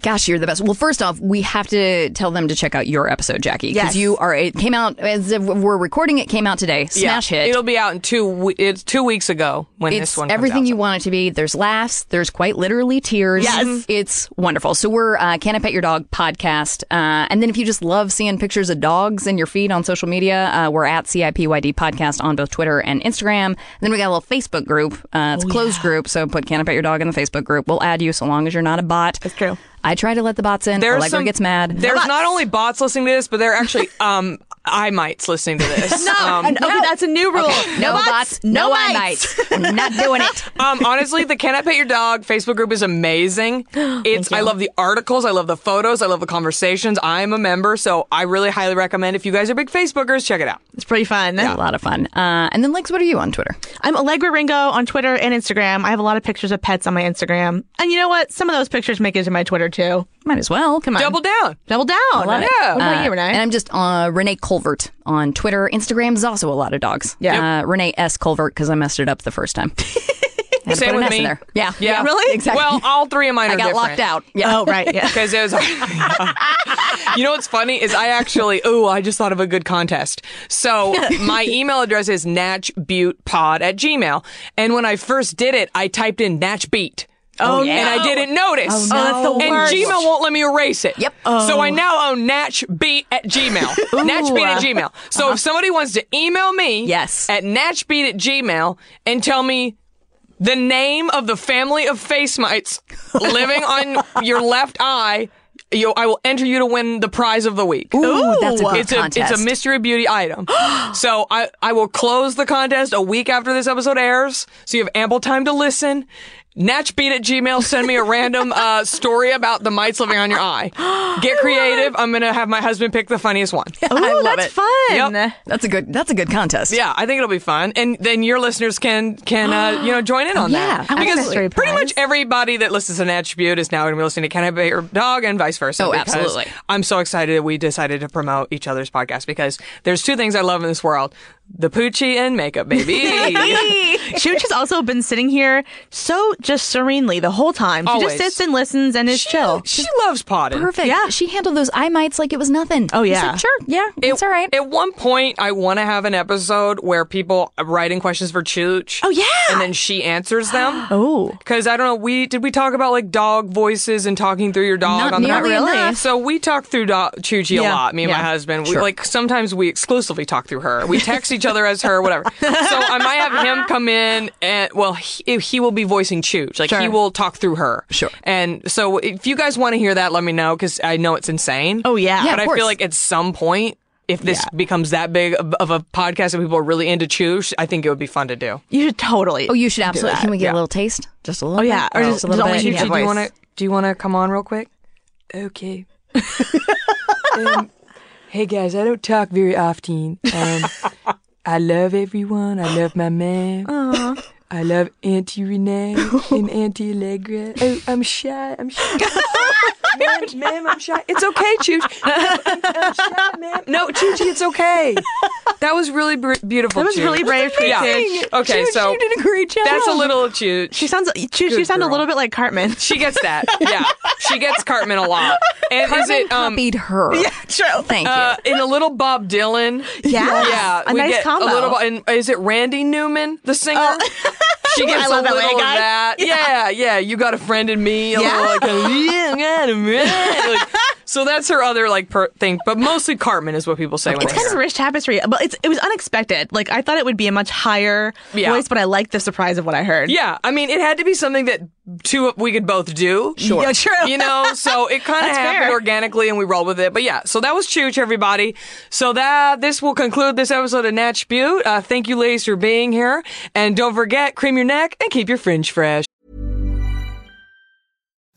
Gosh, you're the best. Well, first off, we have to tell them to check out your episode, Jackie, because Yes. you are. It came out as we're recording. It came out today. Smash yeah, hit. It'll be out in two. It's two weeks ago when it's this one. comes everything you want it to be. There's laughs. There's quite literally tears. Yes. It's wonderful. So we're uh, Can I Pet Your Dog podcast. Uh, and then if you just love seeing pictures of dogs in your feed on social media, uh, we're at CIPYD podcast on both Twitter and Instagram. And then we got a little Facebook group. Uh, it's a closed group. So put Can I Pet Your Dog in the Facebook group. We'll add you so long as you're not a bot. That's true. I try to let the bots in. There's Allegra some, gets mad. There's not only bots listening to this, but there are actually um eye mites listening to this. no, Um, and- okay, that's a new rule. no, bots, no, eye mites. might. I'm not doing it. Um, honestly, the Can I Pet Your Dog Facebook group is amazing. It's I love the articles, I love the photos, I love the conversations. I'm a member, so I really highly recommend if you guys are big Facebookers, check it out. It's pretty fun. A lot of fun. Uh, and then, Lex, what are you on Twitter? I'm Allegra Ringo on Twitter and Instagram. I have a lot of pictures of pets on my Instagram. And you know what? Some of those pictures make it to my Twitter too. Might as well. Come on. Double down. Double down. love it. Yeah. What about Uh, you, Renee? And I'm just uh, Renee Colvert on Twitter. Instagram is also a lot of dogs. Yeah. Uh, Renee S. Colvert because I messed it up the first time. Had to Same put an with S me. there. Yeah. Yeah. Really? Exactly. Well, all three of mine are I got different. locked out. Yeah. oh, right. Yeah. Because it was, you know what's funny is I actually, ooh, I just thought of a good contest. So my email address is natchbeautpod at gmail. And when I first did it, I typed in natchbeat. Oh, yeah. and I didn't notice. Oh, that's the and worst. Gmail won't let me erase it. Yep. So I oh. now own natchbeat at Gmail. natchbeat at Gmail. So if uh-huh. somebody wants to email me Yes. at natchbeat at Gmail and tell me the name of the family of face mites living on your left eye, you, I will enter you to win the prize of the week. Ooh, that's a good It's a, contest. it's a mystery beauty item. so I, I will close the contest a week after this episode airs, so you have ample time to listen. Natchbeat at Gmail, send me a random uh, story about the mites living on your eye. Get creative. I'm going to have my husband pick the funniest one. Ooh, love that's it. fun. Yep. That's a good. That's a good contest. Yeah, I think it'll be fun, and then your listeners can can uh, you know join in on Yeah, that I want a because mystery pretty prize. much everybody that listens to Natch Beaut is now going to be listening to Can I Be Your Dog and vice versa. Oh, because absolutely. I'm so excited that we decided to promote each other's podcast because there's two things I love in this world: the poochie and makeup, baby. Chooch has also been sitting here so just serenely the whole time. She Always. just sits and listens and is chill. she loves potting. Perfect. Yeah. She handled those eye mites like it was nothing. Oh, yeah. like, sure. Yeah. it's all right. At one point, I want to have an episode where people write in questions for Chooch. Oh, yeah. and then she answers them. Oh. Because I don't know, we did we talk about like dog voices and talking through your dog Not on the nearly really. enough. So we talk through do- Chuchi a lot, me and my yeah. husband. We, like sometimes we exclusively talk through her. We text each other as her, whatever. So I might have him come in and well, he, he will be voicing Chooch. Like he will talk through her. Sure. And so if you guys want to hear that, let me know because I know it's insane. Oh, yeah. Yeah, but of I course. feel like at some point. If this Yeah. becomes that big of of a podcast and people are really into Chooch, I think it would be fun to do. You should totally. oh, you should absolutely. that. Can we get Yeah. a little taste? Just a little. Oh, yeah. bit? Or just- a little just bit. you Chuchi, have do you want to do you want to come on real quick? Okay. um, hey guys, I don't talk very often. Um, I love everyone. I love my man. I love Auntie Renee and Auntie Allegra. Oh, I'm shy. I'm shy. ma'am, ma'am, I'm shy. It's okay, Chooch. I'm, I'm shy, ma'am. No, Choochie, it's okay. That was really br- beautiful. That was Chooch. really brave, Chooch. Yeah. Okay, Chooch, so you did a great job. that's a little Chooch. She sounds. Chooch, you Good sound a little bit like Cartman. She gets that. Yeah. She gets Cartman a lot. And is it um copied her. Yeah, true. Thank you. uh, in a little Bob Dylan? Yeah. Yeah. A we nice get combo. A little and is it Randy Newman, the singer? She gets I love a little of guy. that. Yeah. yeah, You got a friend in me. A Yeah. little like, a, yeah, I got a friend. Like, so that's her other like per- thing, but mostly Cartman is what people say when It's kind of rich tapestry, but it's it was unexpected. Like I thought it would be a much higher Yeah. voice, but I liked the surprise of what I heard. Yeah, I mean, it had to be something that two we could both do. Sure, Yeah, true. You know, so it kind of happened fair. organically, and we rolled with it. But yeah, so that was Chooch, everybody. So that this will conclude this episode of Natch Beaut. Uh, thank you, ladies, for being here, and don't forget, cream your neck and keep your fringe fresh.